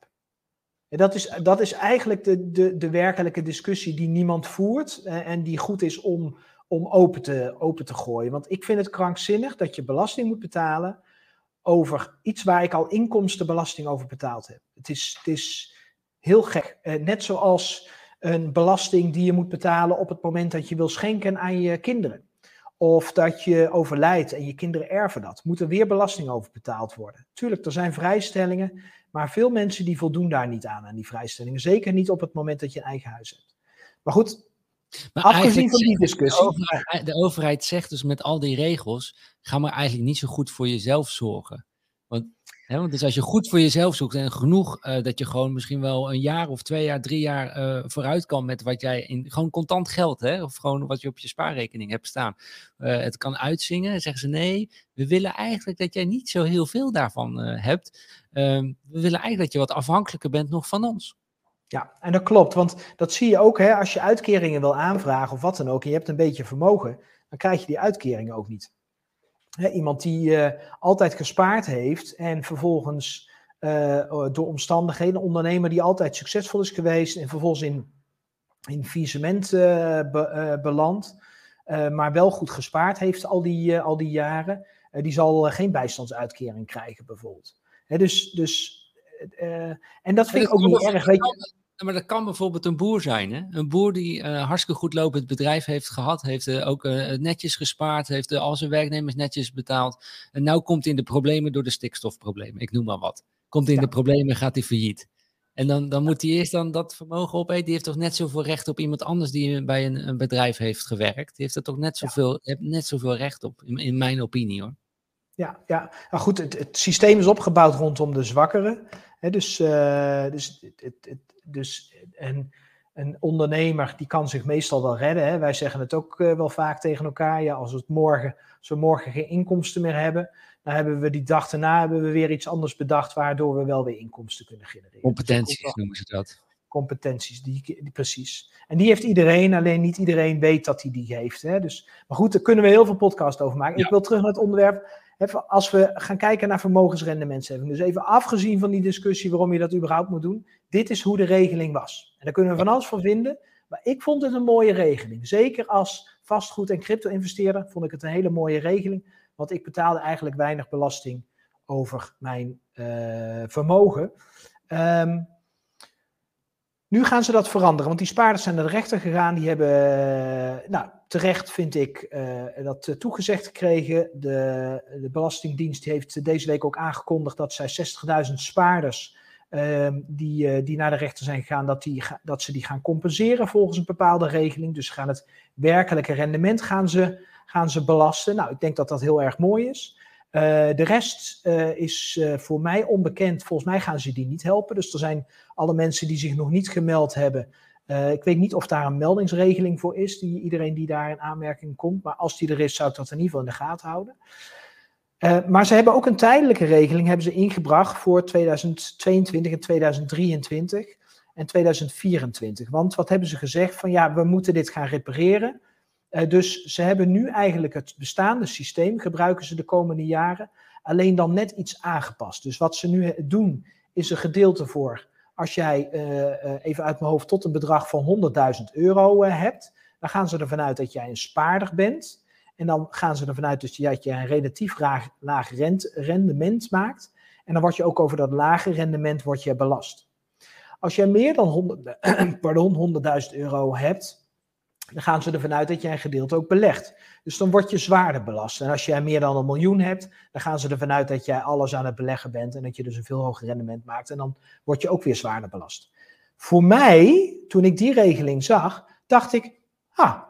En dat, is, dat is eigenlijk de, de, de werkelijke discussie die niemand voert en die goed is om, om open, te, open te gooien. Want ik vind het krankzinnig dat je belasting moet betalen over iets waar ik al inkomstenbelasting over betaald heb. Het is, het is heel gek. Eh, net zoals een belasting die je moet betalen op het moment dat je wil schenken aan je kinderen. Of dat je overlijdt en je kinderen erven dat. Moet er weer belasting over betaald worden. Tuurlijk, er zijn vrijstellingen, maar veel mensen die voldoen daar niet aan, aan die vrijstellingen. Zeker niet op het moment dat je een eigen huis hebt. Maar goed, maar afgezien van die discussie.
De overheid, de overheid zegt dus met al die regels, ga maar eigenlijk niet zo goed voor jezelf zorgen. Want, hè, want dus als je goed voor jezelf zoekt en genoeg uh, dat je gewoon misschien wel een jaar of twee jaar, drie jaar uh, vooruit kan met wat jij in gewoon contant geld, hè, of gewoon wat je op je spaarrekening hebt staan, uh, het kan uitzingen, zeggen ze nee, we willen eigenlijk dat jij niet zo heel veel daarvan hebt. Ehm, we willen eigenlijk dat je wat afhankelijker bent nog van ons.
Ja, en dat klopt, want dat zie je ook hè, als je uitkeringen wil aanvragen of wat dan ook, en je hebt een beetje vermogen, dan krijg je die uitkeringen ook niet. Hè, iemand die uh, altijd gespaard heeft en vervolgens uh, door omstandigheden, een ondernemer die altijd succesvol is geweest en vervolgens in, in faillissement uh, be, belandt, maar wel goed gespaard heeft al die, al die jaren, die zal geen bijstandsuitkering krijgen bijvoorbeeld. Dus, dus uh, en dat vind ik ook niet erg. Weet je.
Maar dat kan bijvoorbeeld een boer zijn. Hè? Een boer die uh, hartstikke goed lopend bedrijf heeft gehad, heeft uh, ook netjes gespaard, heeft al zijn werknemers netjes betaald. En nu komt hij in de problemen door de stikstofproblemen. Ik noem maar wat. Komt in ja. de problemen, gaat hij failliet. En dan, dan moet hij eerst dan dat vermogen opeten. Die heeft toch net zoveel recht op iemand anders die bij een, een bedrijf heeft gewerkt. Die heeft er toch net zoveel, ja. net zoveel recht op, in, in mijn opinie hoor.
Ja, ja. Nou goed, het, het, systeem is opgebouwd rondom de zwakkeren. Hè, dus uh, dus, het, het, dus een, een ondernemer die kan zich meestal wel redden. Hè. Wij zeggen het ook uh, wel vaak tegen elkaar. Ja, als, het morgen, als we morgen geen inkomsten meer hebben, dan hebben we die dag daarna hebben we weer iets anders bedacht, waardoor we wel weer inkomsten kunnen genereren.
Competenties dus noemen ze dat.
Competenties, die, die, precies. En die heeft iedereen, alleen niet iedereen weet dat hij die, die heeft. Hè. Dus, maar goed, daar kunnen we heel veel podcast over maken. Ja. Ik wil terug naar het onderwerp Even als we gaan kijken naar vermogensrendementsheffing. Dus even afgezien van die discussie waarom je dat überhaupt moet doen. Dit is hoe de regeling was. En daar kunnen we van alles van vinden. Maar ik vond het een mooie regeling. Zeker als vastgoed- en crypto-investeerder vond ik het een hele mooie regeling. Want ik betaalde eigenlijk weinig belasting over mijn uh, vermogen. Um, nu gaan ze dat veranderen, want die spaarders zijn naar de rechter gegaan. Die hebben, eh, nou, terecht vind ik, uh, dat uh, toegezegd gekregen. De, de Belastingdienst heeft deze week ook aangekondigd dat zij 60.000 spaarders uh, die, die naar de rechter zijn gegaan, dat, die, dat ze die gaan compenseren volgens een bepaalde regeling. Dus gaan het werkelijke rendement gaan ze, gaan ze belasten. Nou, ik denk dat dat heel erg mooi is. De rest is voor mij onbekend. Volgens mij gaan ze die niet helpen. Dus er zijn alle mensen die zich nog niet gemeld hebben. Ik weet niet of daar een meldingsregeling voor is. Die, iedereen die daar in aanmerking komt. Maar als die er is, zou ik dat in ieder geval in de gaten houden. maar ze hebben ook een tijdelijke regeling hebben ze ingebracht voor 2022 en 2023 en 2024. Want wat hebben ze gezegd? Van ja, we moeten dit gaan repareren. dus ze hebben nu eigenlijk het bestaande systeem, gebruiken ze de komende jaren, alleen dan net iets aangepast. Dus wat ze nu doen, is een gedeelte voor als jij even uit mijn hoofd tot een bedrag van 100.000 euro hebt, dan gaan ze ervan uit dat jij een spaarder bent. En dan gaan ze ervan uit dat je een relatief laag, rendement maakt. En dan word je ook over dat lage rendement wordt je belast. Als je meer dan 100, pardon, 100.000 euro hebt, dan gaan ze ervan uit dat je een gedeelte ook belegt. Dus dan word je zwaarder belast. En als je meer dan een miljoen hebt, dan gaan ze ervan uit dat jij alles aan het beleggen bent en dat je dus een veel hoger rendement maakt. En dan word je ook weer zwaarder belast. Voor mij, toen ik die regeling zag, dacht ik, ah,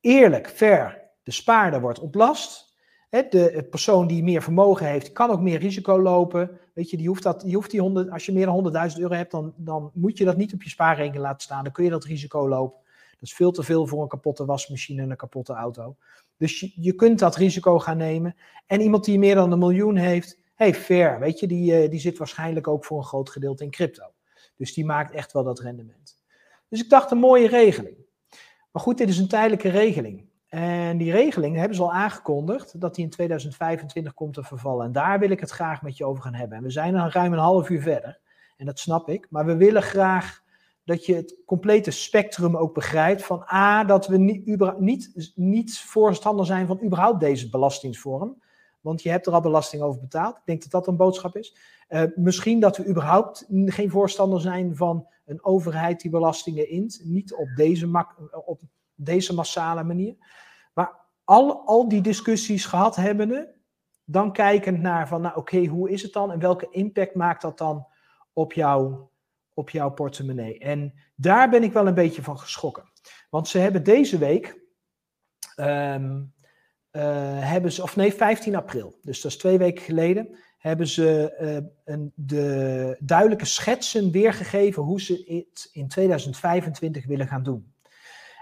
eerlijk, fair. De spaarder wordt ontlast. De persoon die meer vermogen heeft, kan ook meer risico lopen. Weet je, die hoeft, dat, die hoeft die 100, als je meer dan 100.000 euro hebt, dan, dan moet je dat niet op je spaarrekening laten staan. Dan kun je dat risico lopen. Dat is veel te veel voor een kapotte wasmachine en een kapotte auto. Dus je, je kunt dat risico gaan nemen. En iemand die meer dan een miljoen heeft, hey, fair, weet je, die, eh, die zit waarschijnlijk ook voor een groot gedeelte in crypto. Dus die maakt echt wel dat rendement. Dus ik dacht een mooie regeling. Maar goed, dit is een tijdelijke regeling. En die regeling hebben ze al aangekondigd dat die in 2025 komt te vervallen. En daar wil ik het graag met je over gaan hebben. En we zijn al ruim een half uur verder. En dat snap ik. Maar we willen graag dat je het complete spectrum ook begrijpt. Van A, dat we niet, niet, niet voorstander zijn van überhaupt deze belastingsvorm. Want je hebt er al belasting over betaald. Ik denk dat dat een boodschap is. Uh, misschien dat we überhaupt geen voorstander zijn van een overheid die belastingen int. Niet op deze, op deze massale manier. Maar al, al die discussies gehad hebbende, dan kijkend naar van, nou oké, hoe is het dan en welke impact maakt dat dan op, jou, op jouw portemonnee? En daar ben ik wel een beetje van geschrokken. Want ze hebben deze week, um, uh, hebben ze, of nee, 15 april, dus dat is twee weken geleden, hebben ze uh, een, de duidelijke schetsen weergegeven hoe ze het in 2025 willen gaan doen.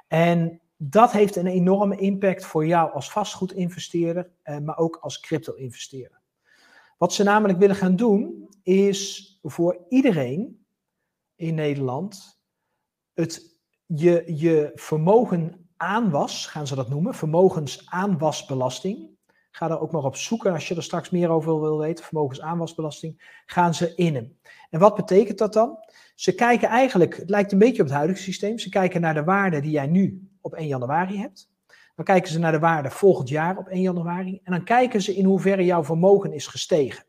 En dat heeft een enorme impact voor jou als vastgoedinvesteerder, eh, maar ook als crypto-investeerder. Wat ze namelijk willen gaan doen, is voor iedereen in Nederland het, je, je vermogen aanwas, gaan ze dat noemen, vermogensaanwasbelasting. Ga daar ook maar op zoeken als je er straks meer over wil weten, vermogensaanwasbelasting, gaan ze innen. En wat betekent dat dan? Ze kijken eigenlijk, het lijkt een beetje op het huidige systeem, ze kijken naar de waarde die jij nu op 1 januari hebt. Dan kijken ze naar de waarde volgend jaar op 1 januari. En dan kijken ze in hoeverre jouw vermogen is gestegen.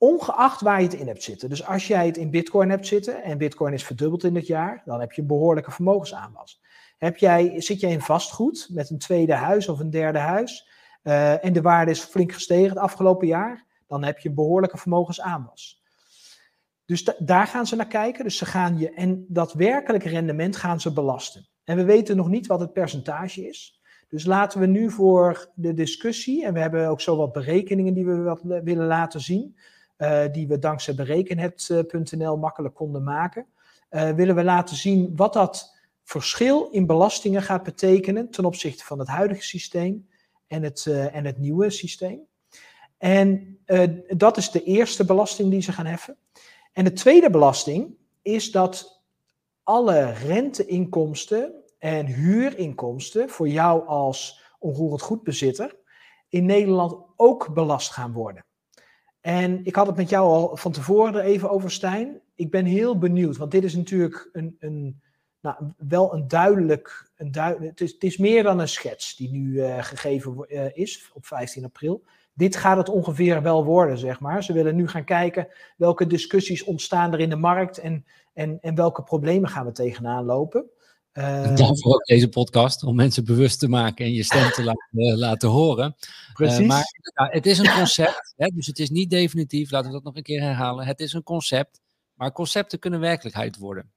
Ongeacht waar je het in hebt zitten. Dus als jij het in Bitcoin hebt zitten en Bitcoin is verdubbeld in het jaar, dan heb je een behoorlijke vermogensaanwas. Heb jij, zit jij in vastgoed met een tweede huis of een derde huis uh, en de waarde is flink gestegen het afgelopen jaar, dan heb je een behoorlijke vermogensaanwas. Dus daar gaan ze naar kijken. Dus ze gaan je, en dat werkelijke rendement gaan ze belasten. En we weten nog niet wat het percentage is. Dus laten we nu voor de discussie, en we hebben ook zo wat berekeningen die we wat willen laten zien, die we dankzij berekenhet.nl makkelijk konden maken, uh, willen we laten zien wat dat verschil in belastingen gaat betekenen ten opzichte van het huidige systeem en het, uh, en het nieuwe systeem. En dat is de eerste belasting die ze gaan heffen. En de tweede belasting is dat alle renteinkomsten en huurinkomsten voor jou als onroerend goedbezitter in Nederland ook belast gaan worden. En ik had het met jou al van tevoren er even over, Stijn. Ik ben heel benieuwd, want dit is natuurlijk een, een nou, wel een duidelijk. Een het, is, het is meer dan een schets die nu uh, gegeven uh, is op 15 april dit gaat het ongeveer wel worden, zeg maar. Ze willen nu gaan kijken welke discussies ontstaan er in de markt en, en, en welke problemen gaan we tegenaan lopen.
Uh, Daarvoor ook deze podcast, om mensen bewust te maken en je stem te laten, uh, laten horen. Precies. Uh, maar nou, het is een concept, hè, dus het is niet definitief, laten we dat nog een keer herhalen. Het is een concept, maar concepten kunnen werkelijkheid worden.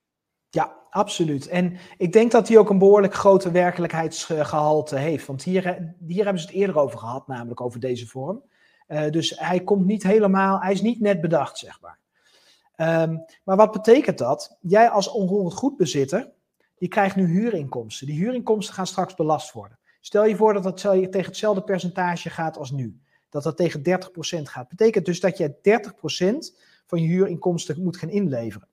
Ja, absoluut. En ik denk dat hij ook een behoorlijk grote werkelijkheidsgehalte heeft. Want hier, hier hebben ze het eerder over gehad, namelijk over deze vorm. Uh, dus hij komt niet helemaal, hij is niet net bedacht, zeg maar. Um, maar wat betekent dat? Jij als onroerend goedbezitter, die krijgt nu huurinkomsten. Die huurinkomsten gaan straks belast worden. Stel je voor dat dat tegen hetzelfde percentage gaat als nu. Dat dat tegen 30% gaat. Betekent dus dat je 30% van je huurinkomsten moet gaan inleveren.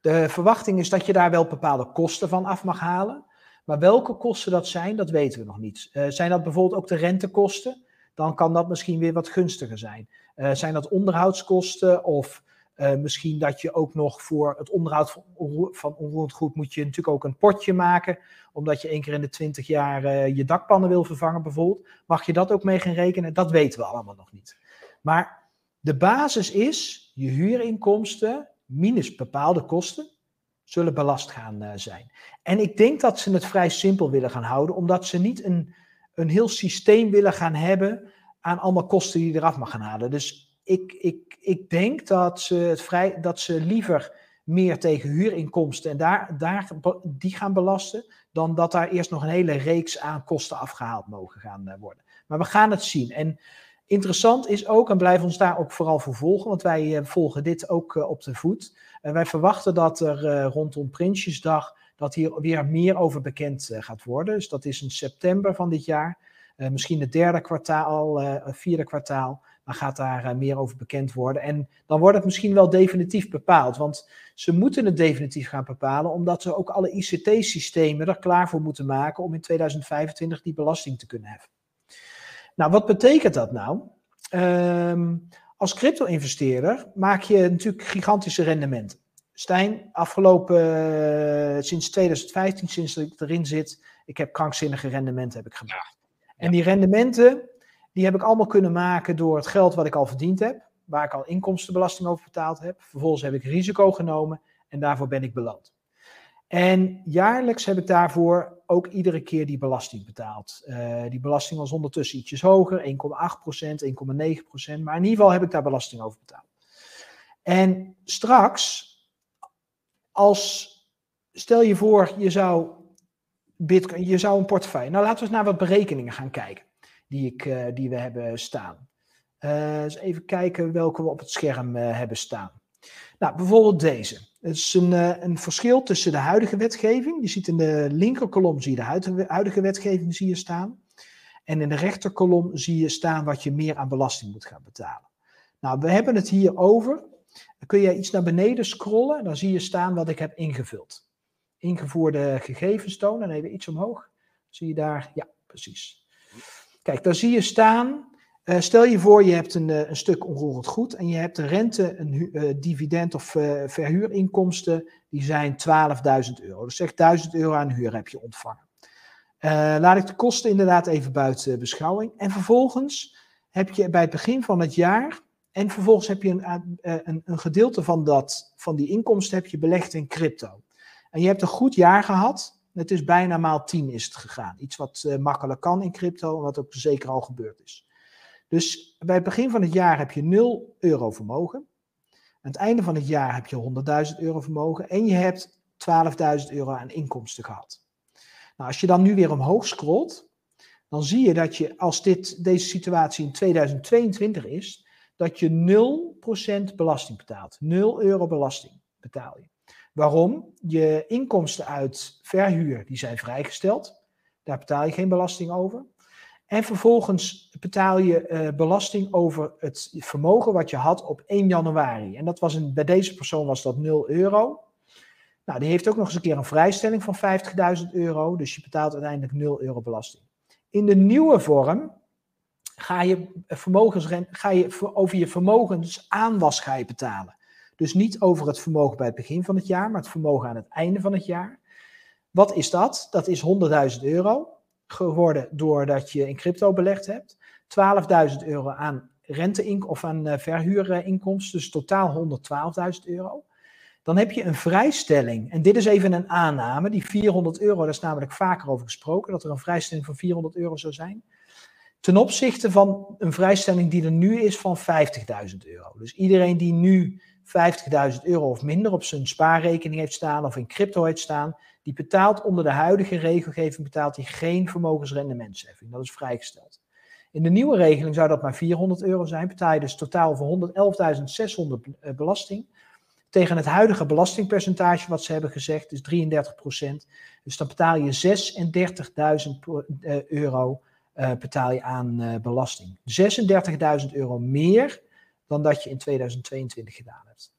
De verwachting is dat je daar wel bepaalde kosten van af mag halen. Maar welke kosten dat zijn, dat weten we nog niet. Uh, zijn dat bijvoorbeeld ook de rentekosten? Dan kan dat misschien weer wat gunstiger zijn. Uh, zijn dat onderhoudskosten of uh, misschien dat je ook nog voor het onderhoud van, onroerend goed moet je natuurlijk ook een potje maken. Omdat je één keer in de twintig jaar uh, je dakpannen wil vervangen bijvoorbeeld. Mag je dat ook mee gaan rekenen? Dat weten we allemaal nog niet. Maar de basis is je huurinkomsten minus bepaalde kosten zullen belast gaan uh, zijn. En ik denk dat ze het vrij simpel willen gaan houden. Omdat ze niet een, een heel systeem willen gaan hebben aan allemaal kosten die je eraf mag gaan halen. Dus ik, ik, ik denk dat ze, het vrij, dat ze liever meer tegen huurinkomsten en daar, daar, die gaan belasten, dan dat daar eerst nog een hele reeks aan kosten afgehaald mogen gaan eh, worden. Maar we gaan het zien. En interessant is ook, en blijf ons daar ook vooral voor volgen, want wij uh, volgen dit ook uh, op de voet. wij verwachten dat er rondom Prinsjesdag, dat hier weer meer over bekend gaat worden. Dus dat is in september van dit jaar, misschien het derde kwartaal, vierde kwartaal dan gaat daar uh, meer over bekend worden. En dan wordt het misschien wel definitief bepaald. Want ze moeten het definitief gaan bepalen, omdat ze ook alle ICT-systemen er klaar voor moeten maken om in 2025 die belasting te kunnen heffen. Nou, wat betekent dat nou? Um, als crypto-investeerder maak je natuurlijk gigantische rendementen. Stijn, afgelopen, uh, sinds 2015, sinds ik erin zit, ik heb krankzinnige rendementen heb ik gemaakt. En die rendementen, die heb ik allemaal kunnen maken door het geld wat ik al verdiend heb, waar ik al inkomstenbelasting over betaald heb. Vervolgens heb ik risico genomen en daarvoor ben ik beloond. En jaarlijks heb ik daarvoor ook iedere keer die belasting betaald. Uh, die belasting was ondertussen ietsjes hoger, 1,8%, 1,9%, maar in ieder geval heb ik daar belasting over betaald. En straks, als stel je voor, je zou, Bitcoin, je zou een portefeuille. Nou, laten we eens naar wat berekeningen gaan kijken die, ik, uh, die we hebben staan. Uh, eens even kijken welke we op het scherm uh, hebben staan. Nou, bijvoorbeeld deze. Het is een, een verschil tussen de huidige wetgeving. Je ziet in de linkerkolom zie je de huidige wetgeving zie je staan. En in de rechterkolom zie je staan wat je meer aan belasting moet gaan betalen. Nou, we hebben het hier over. Dan kun je iets naar beneden scrollen. Dan zie je staan wat ik heb ingevuld. Ingevoerde gegevens tonen. En even iets omhoog. Zie je daar? Ja, precies. Kijk, daar zie je staan. Uh, stel je voor, je hebt een, uh, een, stuk onroerend goed en je hebt een rente, een uh, dividend of verhuurinkomsten, die zijn 12.000 euro. Dus zeg 1000 euro aan huur heb je ontvangen. laat ik de kosten inderdaad even buiten beschouwing. En vervolgens heb je bij het begin van het jaar, en vervolgens heb je een, een, een gedeelte van, dat, van die inkomsten heb je belegd in crypto. En je hebt een goed jaar gehad, het is bijna maal 10 is het gegaan. Iets wat uh, makkelijk kan in crypto wat ook zeker al gebeurd is. Dus bij het begin van het jaar heb je 0 euro vermogen. Aan het einde van het jaar heb je 100.000 euro vermogen en je hebt 12.000 euro aan inkomsten gehad. Nou, als je dan nu weer omhoog scrolt, dan zie je dat je, als dit, deze situatie in 2022 is, dat je 0% belasting betaalt. 0 euro belasting betaal je. Waarom? Je inkomsten uit verhuur die zijn vrijgesteld. Daar betaal je geen belasting over. En vervolgens betaal je uh, belasting over het vermogen wat je had op 1 januari. En dat was een, bij deze persoon was dat 0 euro. Nou, die heeft ook nog eens een keer een vrijstelling van 50.000 euro. Dus je betaalt uiteindelijk 0 euro belasting. In de nieuwe vorm ga je, vermogensrent, ga je over je vermogensaanwas ga je betalen. Dus niet over het vermogen bij het begin van het jaar, maar het vermogen aan het einde van het jaar. Wat is dat? Dat is 100.000 euro geworden doordat je in crypto belegd hebt. 12.000 euro aan rente of aan uh, verhuurinkomsten, dus totaal 112.000 euro. Dan heb je een vrijstelling, en dit is even een aanname, die 400 euro, daar is namelijk vaker over gesproken, dat er een vrijstelling van 400 euro zou zijn. Ten opzichte van een vrijstelling die er nu is van 50.000 euro. Dus iedereen die nu 50.000 euro of minder op zijn spaarrekening heeft staan of in crypto heeft staan, die betaalt onder de huidige regelgeving betaalt hij geen vermogensrendementsheffing. Dat is vrijgesteld. In de nieuwe regeling zou dat maar 400 euro zijn. Betaal je dus totaal voor 111.600 eh, belasting. Tegen het huidige belastingpercentage wat ze hebben gezegd is 33% Dus dan betaal je 36.000 eh, euro uh, betaal je aan belasting. 36.000 euro meer dan dat je in 2022 gedaan hebt.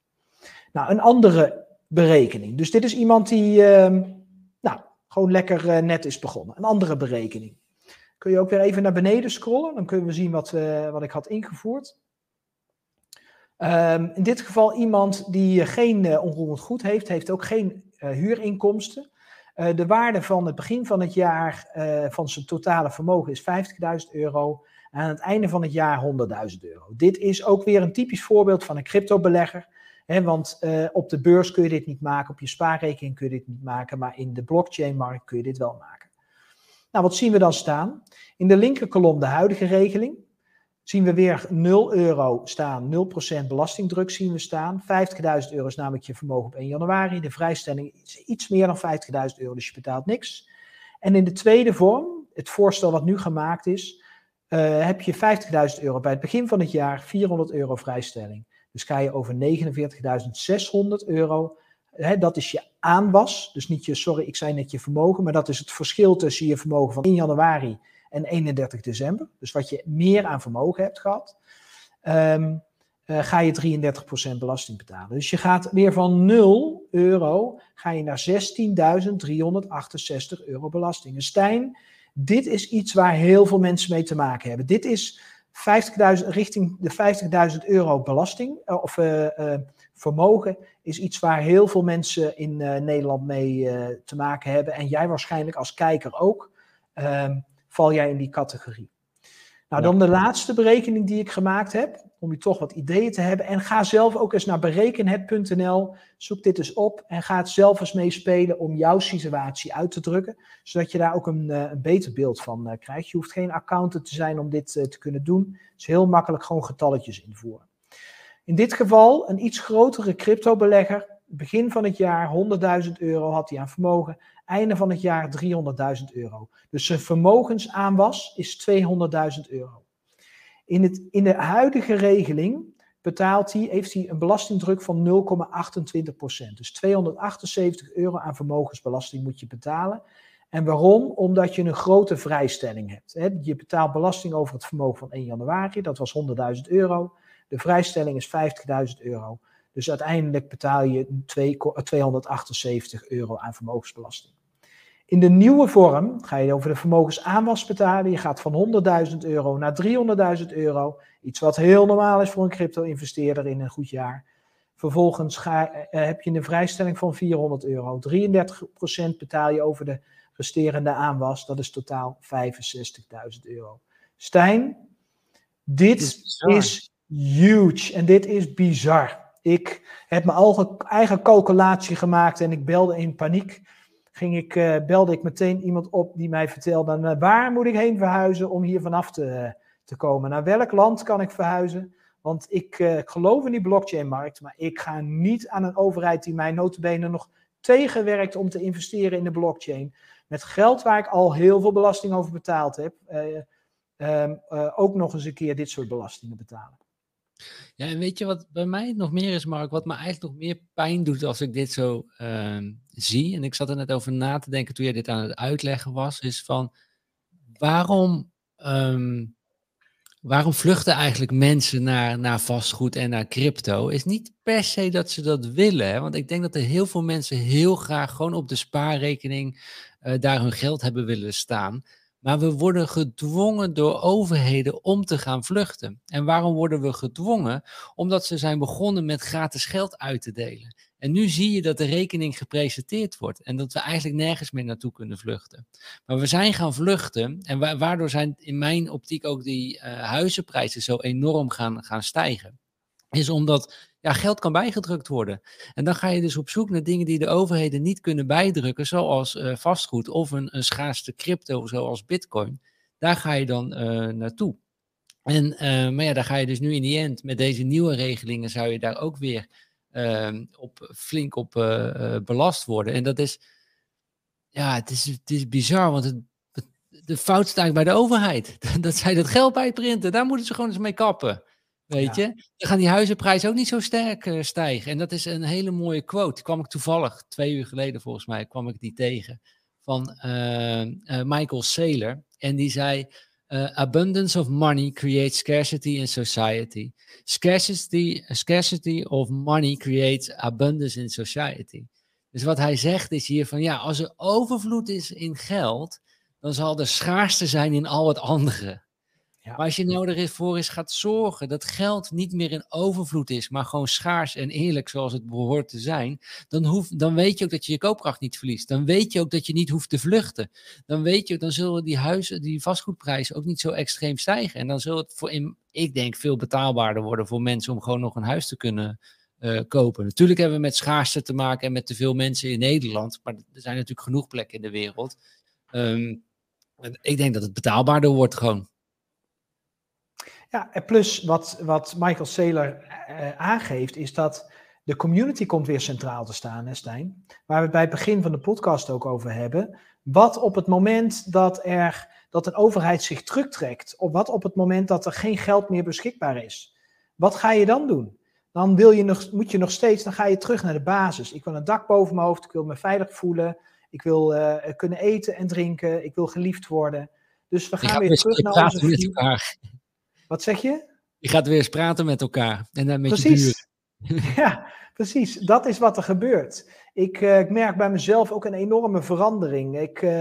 Nou, een andere berekening. Dus dit is iemand die, uh, nou, gewoon lekker net is begonnen. Een andere berekening. Kun je ook weer even naar beneden scrollen, dan kunnen we zien wat, wat ik had ingevoerd. Um, in dit geval iemand die geen onroerend goed heeft, heeft ook geen huurinkomsten. de waarde van het begin van het jaar van zijn totale vermogen is 50.000 euro aan het einde van het jaar 100.000 euro. Dit is ook weer een typisch voorbeeld van een cryptobelegger. Hè, want uh, op de beurs kun je dit niet maken, op je spaarrekening kun je dit niet maken, maar in de blockchain-markt kun je dit wel maken. Nou, wat zien we dan staan? In de linkerkolom de huidige regeling. Zien we weer 0 euro staan, 0% belastingdruk zien we staan. 50.000 euro is namelijk je vermogen op 1 januari. De vrijstelling is iets meer dan 50.000 euro, dus je betaalt niks. En in de tweede vorm, het voorstel wat nu gemaakt is, uh, heb je 50.000 euro bij het begin van het jaar, 400 euro vrijstelling. Dus ga je over 49.600 euro. Hè, dat is je aanwas. Dus niet je, sorry, ik zei net je vermogen, maar dat is het verschil tussen je vermogen van 1 januari en 31 december. Dus wat je meer aan vermogen hebt gehad. Um, uh, ga je 33% belasting betalen. Dus je gaat weer van 0 euro ga je naar 16.368 euro belasting. En Stijn, dit is iets waar heel veel mensen mee te maken hebben. Dit is 50.000, richting de 50.000 euro belasting eh, of uh, uh, vermogen is iets waar heel veel mensen in Nederland mee te maken hebben. En jij waarschijnlijk als kijker ook, ehm, val jij in die categorie. Nou, dan de laatste berekening die ik gemaakt heb, om je toch wat ideeën te hebben. En ga zelf ook eens naar berekenhet.nl, zoek dit eens op en ga het zelf eens meespelen om jouw situatie uit te drukken, zodat je daar ook een, eh, een beter beeld van uh, krijgt. Je hoeft geen accountant te zijn om dit uh, te kunnen doen. Het is heel makkelijk gewoon getalletjes invoeren. In dit geval een iets grotere cryptobelegger, begin van het jaar 100.000 euro had hij aan vermogen, einde van het jaar 300.000 euro. Dus zijn vermogensaanwas is 200.000 euro. In, in de huidige regeling betaalt hij, heeft hij een belastingdruk van 0,28%. Dus 278 euro aan vermogensbelasting moet je betalen. En waarom? Omdat je een grote vrijstelling hebt. Je betaalt belasting over het vermogen van 1 januari, dat was 100.000 euro. De vrijstelling is 50.000 euro. Dus uiteindelijk betaal je 278 euro aan vermogensbelasting. In de nieuwe vorm ga je over de vermogensaanwas betalen. Je gaat van 100.000 euro naar 300.000 euro. Iets wat heel normaal is voor een crypto-investeerder in een goed jaar. Vervolgens ga, eh, heb je een vrijstelling van 400 euro. 33% betaal je over de resterende aanwas. Dat is totaal 65.000 euro. Stijn, dit is, is huge en dit is bizar. Ik heb mijn eigen calculatie gemaakt en ik belde in paniek ging ik, uh, belde ik meteen iemand op die mij vertelde: uh, waar moet ik heen verhuizen om hier vanaf te, te komen? Naar welk land kan ik verhuizen? Want ik, uh, ik geloof in die blockchain-markt, maar ik ga niet aan een overheid die mij notabene nog tegenwerkt om te investeren in de blockchain. Met geld waar ik al heel veel belasting over betaald heb, um, ook nog eens een keer dit soort belastingen betalen.
Ja, en weet je wat bij mij nog meer is, Mark, wat me eigenlijk nog meer pijn doet als ik dit zo uh, zie, en ik zat er net over na te denken toen jij dit aan het uitleggen was, is van waarom, um, waarom vluchten eigenlijk mensen naar, naar vastgoed en naar crypto? Is niet per se dat ze dat willen, hè? want ik denk dat er heel veel mensen heel graag gewoon op de spaarrekening uh, daar hun geld hebben willen staan. Maar we worden gedwongen door overheden om te gaan vluchten. En waarom worden we gedwongen? Omdat ze zijn begonnen met gratis geld uit te delen. En nu zie je dat de rekening gepresenteerd wordt en dat we eigenlijk nergens meer naartoe kunnen vluchten. Maar we zijn gaan vluchten en waardoor zijn in mijn optiek ook die uh, huizenprijzen zo enorm gaan, gaan stijgen. Is omdat ja, geld kan bijgedrukt worden. En dan ga je dus op zoek naar dingen die de overheden niet kunnen bijdrukken, zoals uh, vastgoed of een, een schaarste crypto, zoals bitcoin. Daar ga je dan uh, naartoe. En, uh, maar ja, daar ga je dus nu in die end, met deze nieuwe regelingen, zou je daar ook weer ehm, op, flink op belast worden. En dat is, ja, het is, het is bizar, want de fout staat bij de overheid. Dat zij dat geld bijprinten, daar moeten ze gewoon eens mee kappen. Weet je? Dan gaan die huizenprijzen ook niet zo sterk uh, stijgen. En dat is een hele mooie quote. Die kwam ik toevallig, twee uur geleden volgens mij, kwam ik die tegen. Van uh, uh, Michael Saylor. En die zei, abundance of money creates scarcity in society. Scarcity, scarcity of money creates abundance in society. Dus wat hij zegt is hier van ja, als er overvloed is in geld, dan zal er schaarste zijn in al het andere. Maar als je nou ervoor is gaat zorgen dat geld niet meer in overvloed is, maar gewoon schaars en eerlijk zoals het behoort te zijn, dan, hoef, dan weet je ook dat je je koopkracht niet verliest. Dan weet je ook dat je niet hoeft te vluchten. Dan weet je, dan zullen die huizen, die vastgoedprijzen ook niet zo extreem stijgen. En dan zal het voor, ik denk, veel betaalbaarder worden voor mensen om gewoon nog een huis te kunnen uh, kopen. Natuurlijk hebben we met schaarste te maken en met te veel mensen in Nederland, maar er zijn natuurlijk genoeg plekken in de wereld. Um, ik denk dat het betaalbaarder wordt gewoon.
Ja, en plus wat, wat Michael Saylor eh, aangeeft, is dat de community komt weer centraal te staan, hè Stijn? Waar we het bij het begin van de podcast ook over hebben. Wat op het moment dat, er, dat een overheid zich terugtrekt, of wat op het moment dat er geen geld meer beschikbaar is, wat ga je dan doen? Dan wil je nog, moet je nog steeds, dan ga je terug naar de basis. Ik wil een dak boven mijn hoofd, ik wil me veilig voelen, ik wil uh, kunnen eten en drinken, ik wil geliefd worden. Dus we gaan weer terug naar onze wat zeg je?
Je gaat weer eens praten met elkaar en dan met precies. je
buren. Ja, precies. Dat is wat er gebeurt. Ik, uh, ik merk bij mezelf ook een enorme verandering. Ik, uh,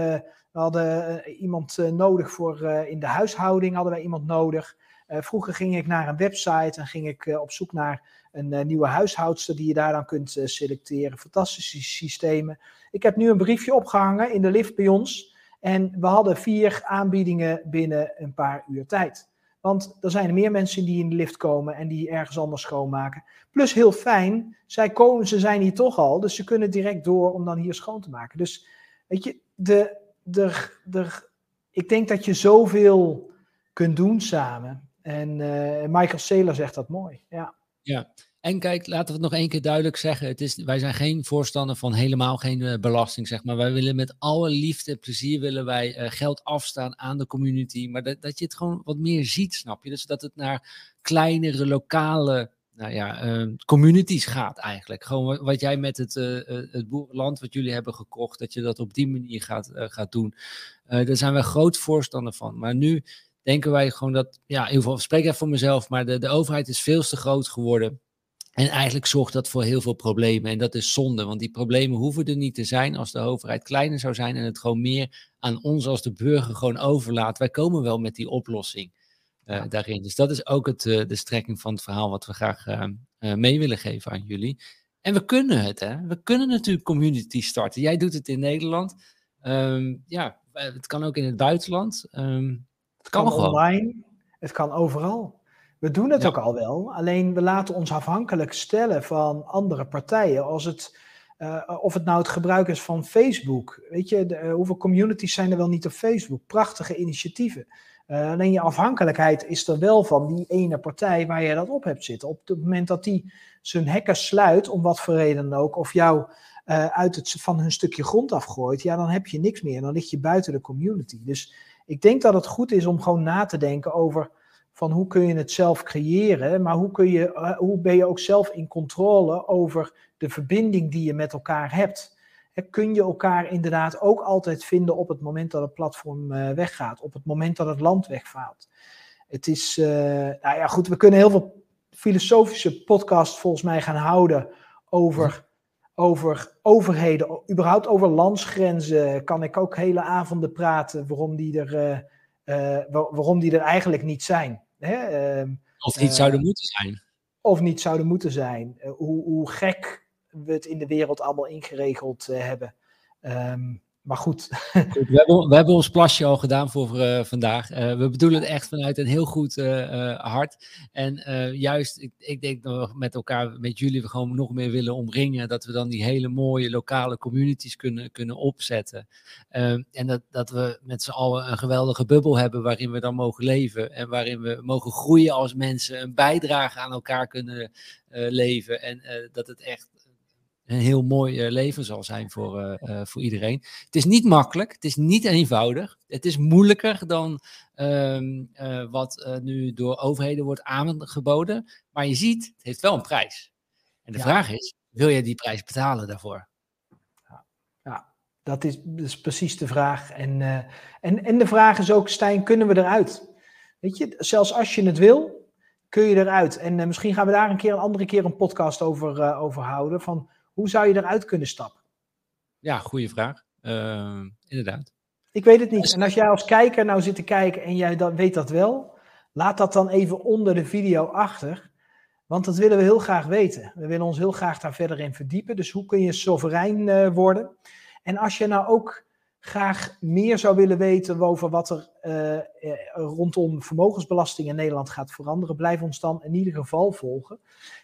we hadden uh, iemand nodig voor in de huishouding, hadden wij iemand nodig. vroeger ging ik naar een website en ging ik op zoek naar een nieuwe huishoudster die je daar dan kunt selecteren. Fantastische systemen. Ik heb nu een briefje opgehangen in de lift bij ons. En we hadden vier aanbiedingen binnen een paar uur tijd. Want er zijn er meer mensen die in de lift komen en die ergens anders schoonmaken. Plus heel fijn, zij komen, ze zijn hier toch al, dus ze kunnen direct door om dan hier schoon te maken. Dus weet je, de, de, de, ik denk dat je zoveel kunt doen samen. En uh, Michael Saylor zegt dat mooi. Ja.
ja, en kijk, laten we het nog één keer duidelijk zeggen. Het is, wij zijn geen voorstander van helemaal geen uh, belasting, zeg maar. Wij willen met alle liefde en plezier willen wij uh, geld afstaan aan de community. Maar dat, dat je het gewoon wat meer ziet, snap je? Dus dat het naar kleinere, lokale nou ja, uh, communities gaat eigenlijk. Gewoon wat jij met het, het boerenland wat jullie hebben gekocht, dat je dat op die manier gaat, gaat doen. daar zijn wij groot voorstander van. Maar nu denken wij gewoon dat, ja, in ieder geval, spreek even voor mezelf, maar de, de overheid is veel te groot geworden. En eigenlijk zorgt dat voor heel veel problemen. En dat is zonde, want die problemen hoeven er niet te zijn als de overheid kleiner zou zijn en het gewoon meer aan ons als de burger gewoon overlaat. Wij komen wel met die oplossing uh, daarin. Dus dat is ook het, uh, de strekking van het verhaal wat we graag uh, mee willen geven aan jullie. En we kunnen het, hè? We kunnen natuurlijk community starten. Jij doet het in Nederland. Um, ja, het kan ook in het buitenland. Um,
het kan, kan online, het kan overal. We doen het ook al wel, alleen we laten ons afhankelijk stellen van andere partijen. Als het, uh, of het nou het gebruik is van Facebook. Weet je, de, uh, hoeveel communities zijn er wel niet op Facebook? Prachtige initiatieven. Uh, alleen je afhankelijkheid is er wel van die ene partij waar je dat op hebt zitten. Op het moment dat die zijn hekken sluit, om wat voor reden dan ook, of jou uit het, van hun stukje grond afgooit, ja, dan heb je niks meer. Dan lig je buiten de community. Dus ik denk dat het goed is om gewoon na te denken over van hoe kun je het zelf creëren, maar hoe, kun je, eh, hoe ben je ook zelf in controle over de verbinding die je met elkaar hebt. kun je elkaar inderdaad ook altijd vinden op het moment dat het platform uh, weggaat, op het moment dat het land wegvaalt. Het is, uh, nou ja, goed, we kunnen heel veel filosofische podcasts volgens mij gaan houden over, over overheden, überhaupt over landsgrenzen. Kan ik ook hele avonden praten waarom die er, waarom die er eigenlijk niet zijn. Hè,
ehm, of niet zouden eh, moeten zijn.
Of niet zouden moeten zijn. Eh, hoe, hoe gek we het in de wereld allemaal ingeregeld eh, hebben. Um, maar goed.
we, hebben, we hebben ons plasje al gedaan voor uh, vandaag. Uh, we bedoelen het echt vanuit een heel goed uh, hart. En juist, ik, ik denk dat we met elkaar, met jullie, we gewoon nog meer willen omringen. Dat we dan die hele mooie lokale communities kunnen, kunnen opzetten. Ehm, en dat, dat we met z'n allen een geweldige bubbel hebben waarin we dan mogen leven. En waarin we mogen groeien als mensen. Een bijdrage aan elkaar kunnen leven. En dat het echt een heel mooi uh, leven zal zijn voor, uh, voor iedereen. Het is niet makkelijk, het is niet eenvoudig. Het is moeilijker dan um, wat nu door overheden wordt aangeboden. Maar je ziet, het heeft wel een prijs. En de ja. vraag is, wil je die prijs betalen daarvoor?
Ja, ja dat, is, dat, is, precies de vraag. En, en, en de vraag is ook, Stijn, kunnen we eruit? Weet je, zelfs als je het wil, kun je eruit. En misschien gaan we daar een keer een andere keer een podcast over, over houden. Van hoe zou je eruit kunnen stappen?
Ja, goede vraag. inderdaad.
Ik weet het niet. En als jij als kijker nou zit te kijken en jij dat, weet dat wel, laat dat dan even onder de video achter. Want dat willen we heel graag weten. We willen ons heel graag daar verder in verdiepen. Dus hoe kun je soeverein uh, worden? En als je nou ook graag meer zou willen weten over wat er uh, rondom vermogensbelasting in Nederland gaat veranderen, blijf ons dan in ieder geval volgen.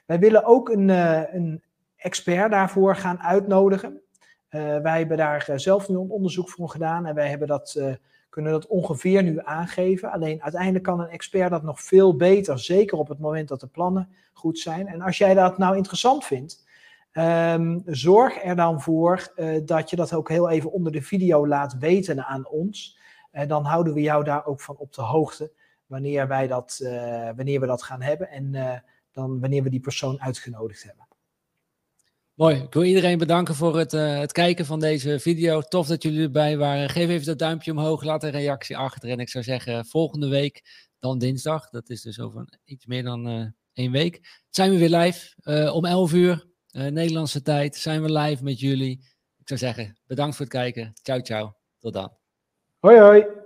Wij willen ook een, uh, een expert daarvoor gaan uitnodigen. wij hebben daar zelf nu een onderzoek voor gedaan en wij hebben dat, kunnen dat ongeveer nu aangeven. Alleen uiteindelijk kan een expert dat nog veel beter, zeker op het moment dat de plannen goed zijn. En als jij dat nou interessant vindt, Um, zorg er dan voor dat je dat ook heel even onder de video laat weten aan ons. En dan houden we jou daar ook van op de hoogte wanneer, wij dat, wanneer we dat gaan hebben en dan wanneer we die persoon uitgenodigd hebben.
Mooi. Ik wil iedereen bedanken voor het, het kijken van deze video. Tof dat jullie erbij waren. Geef even dat duimpje omhoog, laat een reactie achter. En ik zou zeggen, volgende week, dan dinsdag, dat is dus over iets meer dan één week, zijn we weer live om 11 uur. Uh, Nederlandse tijd zijn we live met jullie. Ik zou zeggen, bedankt voor het kijken. Ciao, ciao. Tot dan.
Hoi, hoi.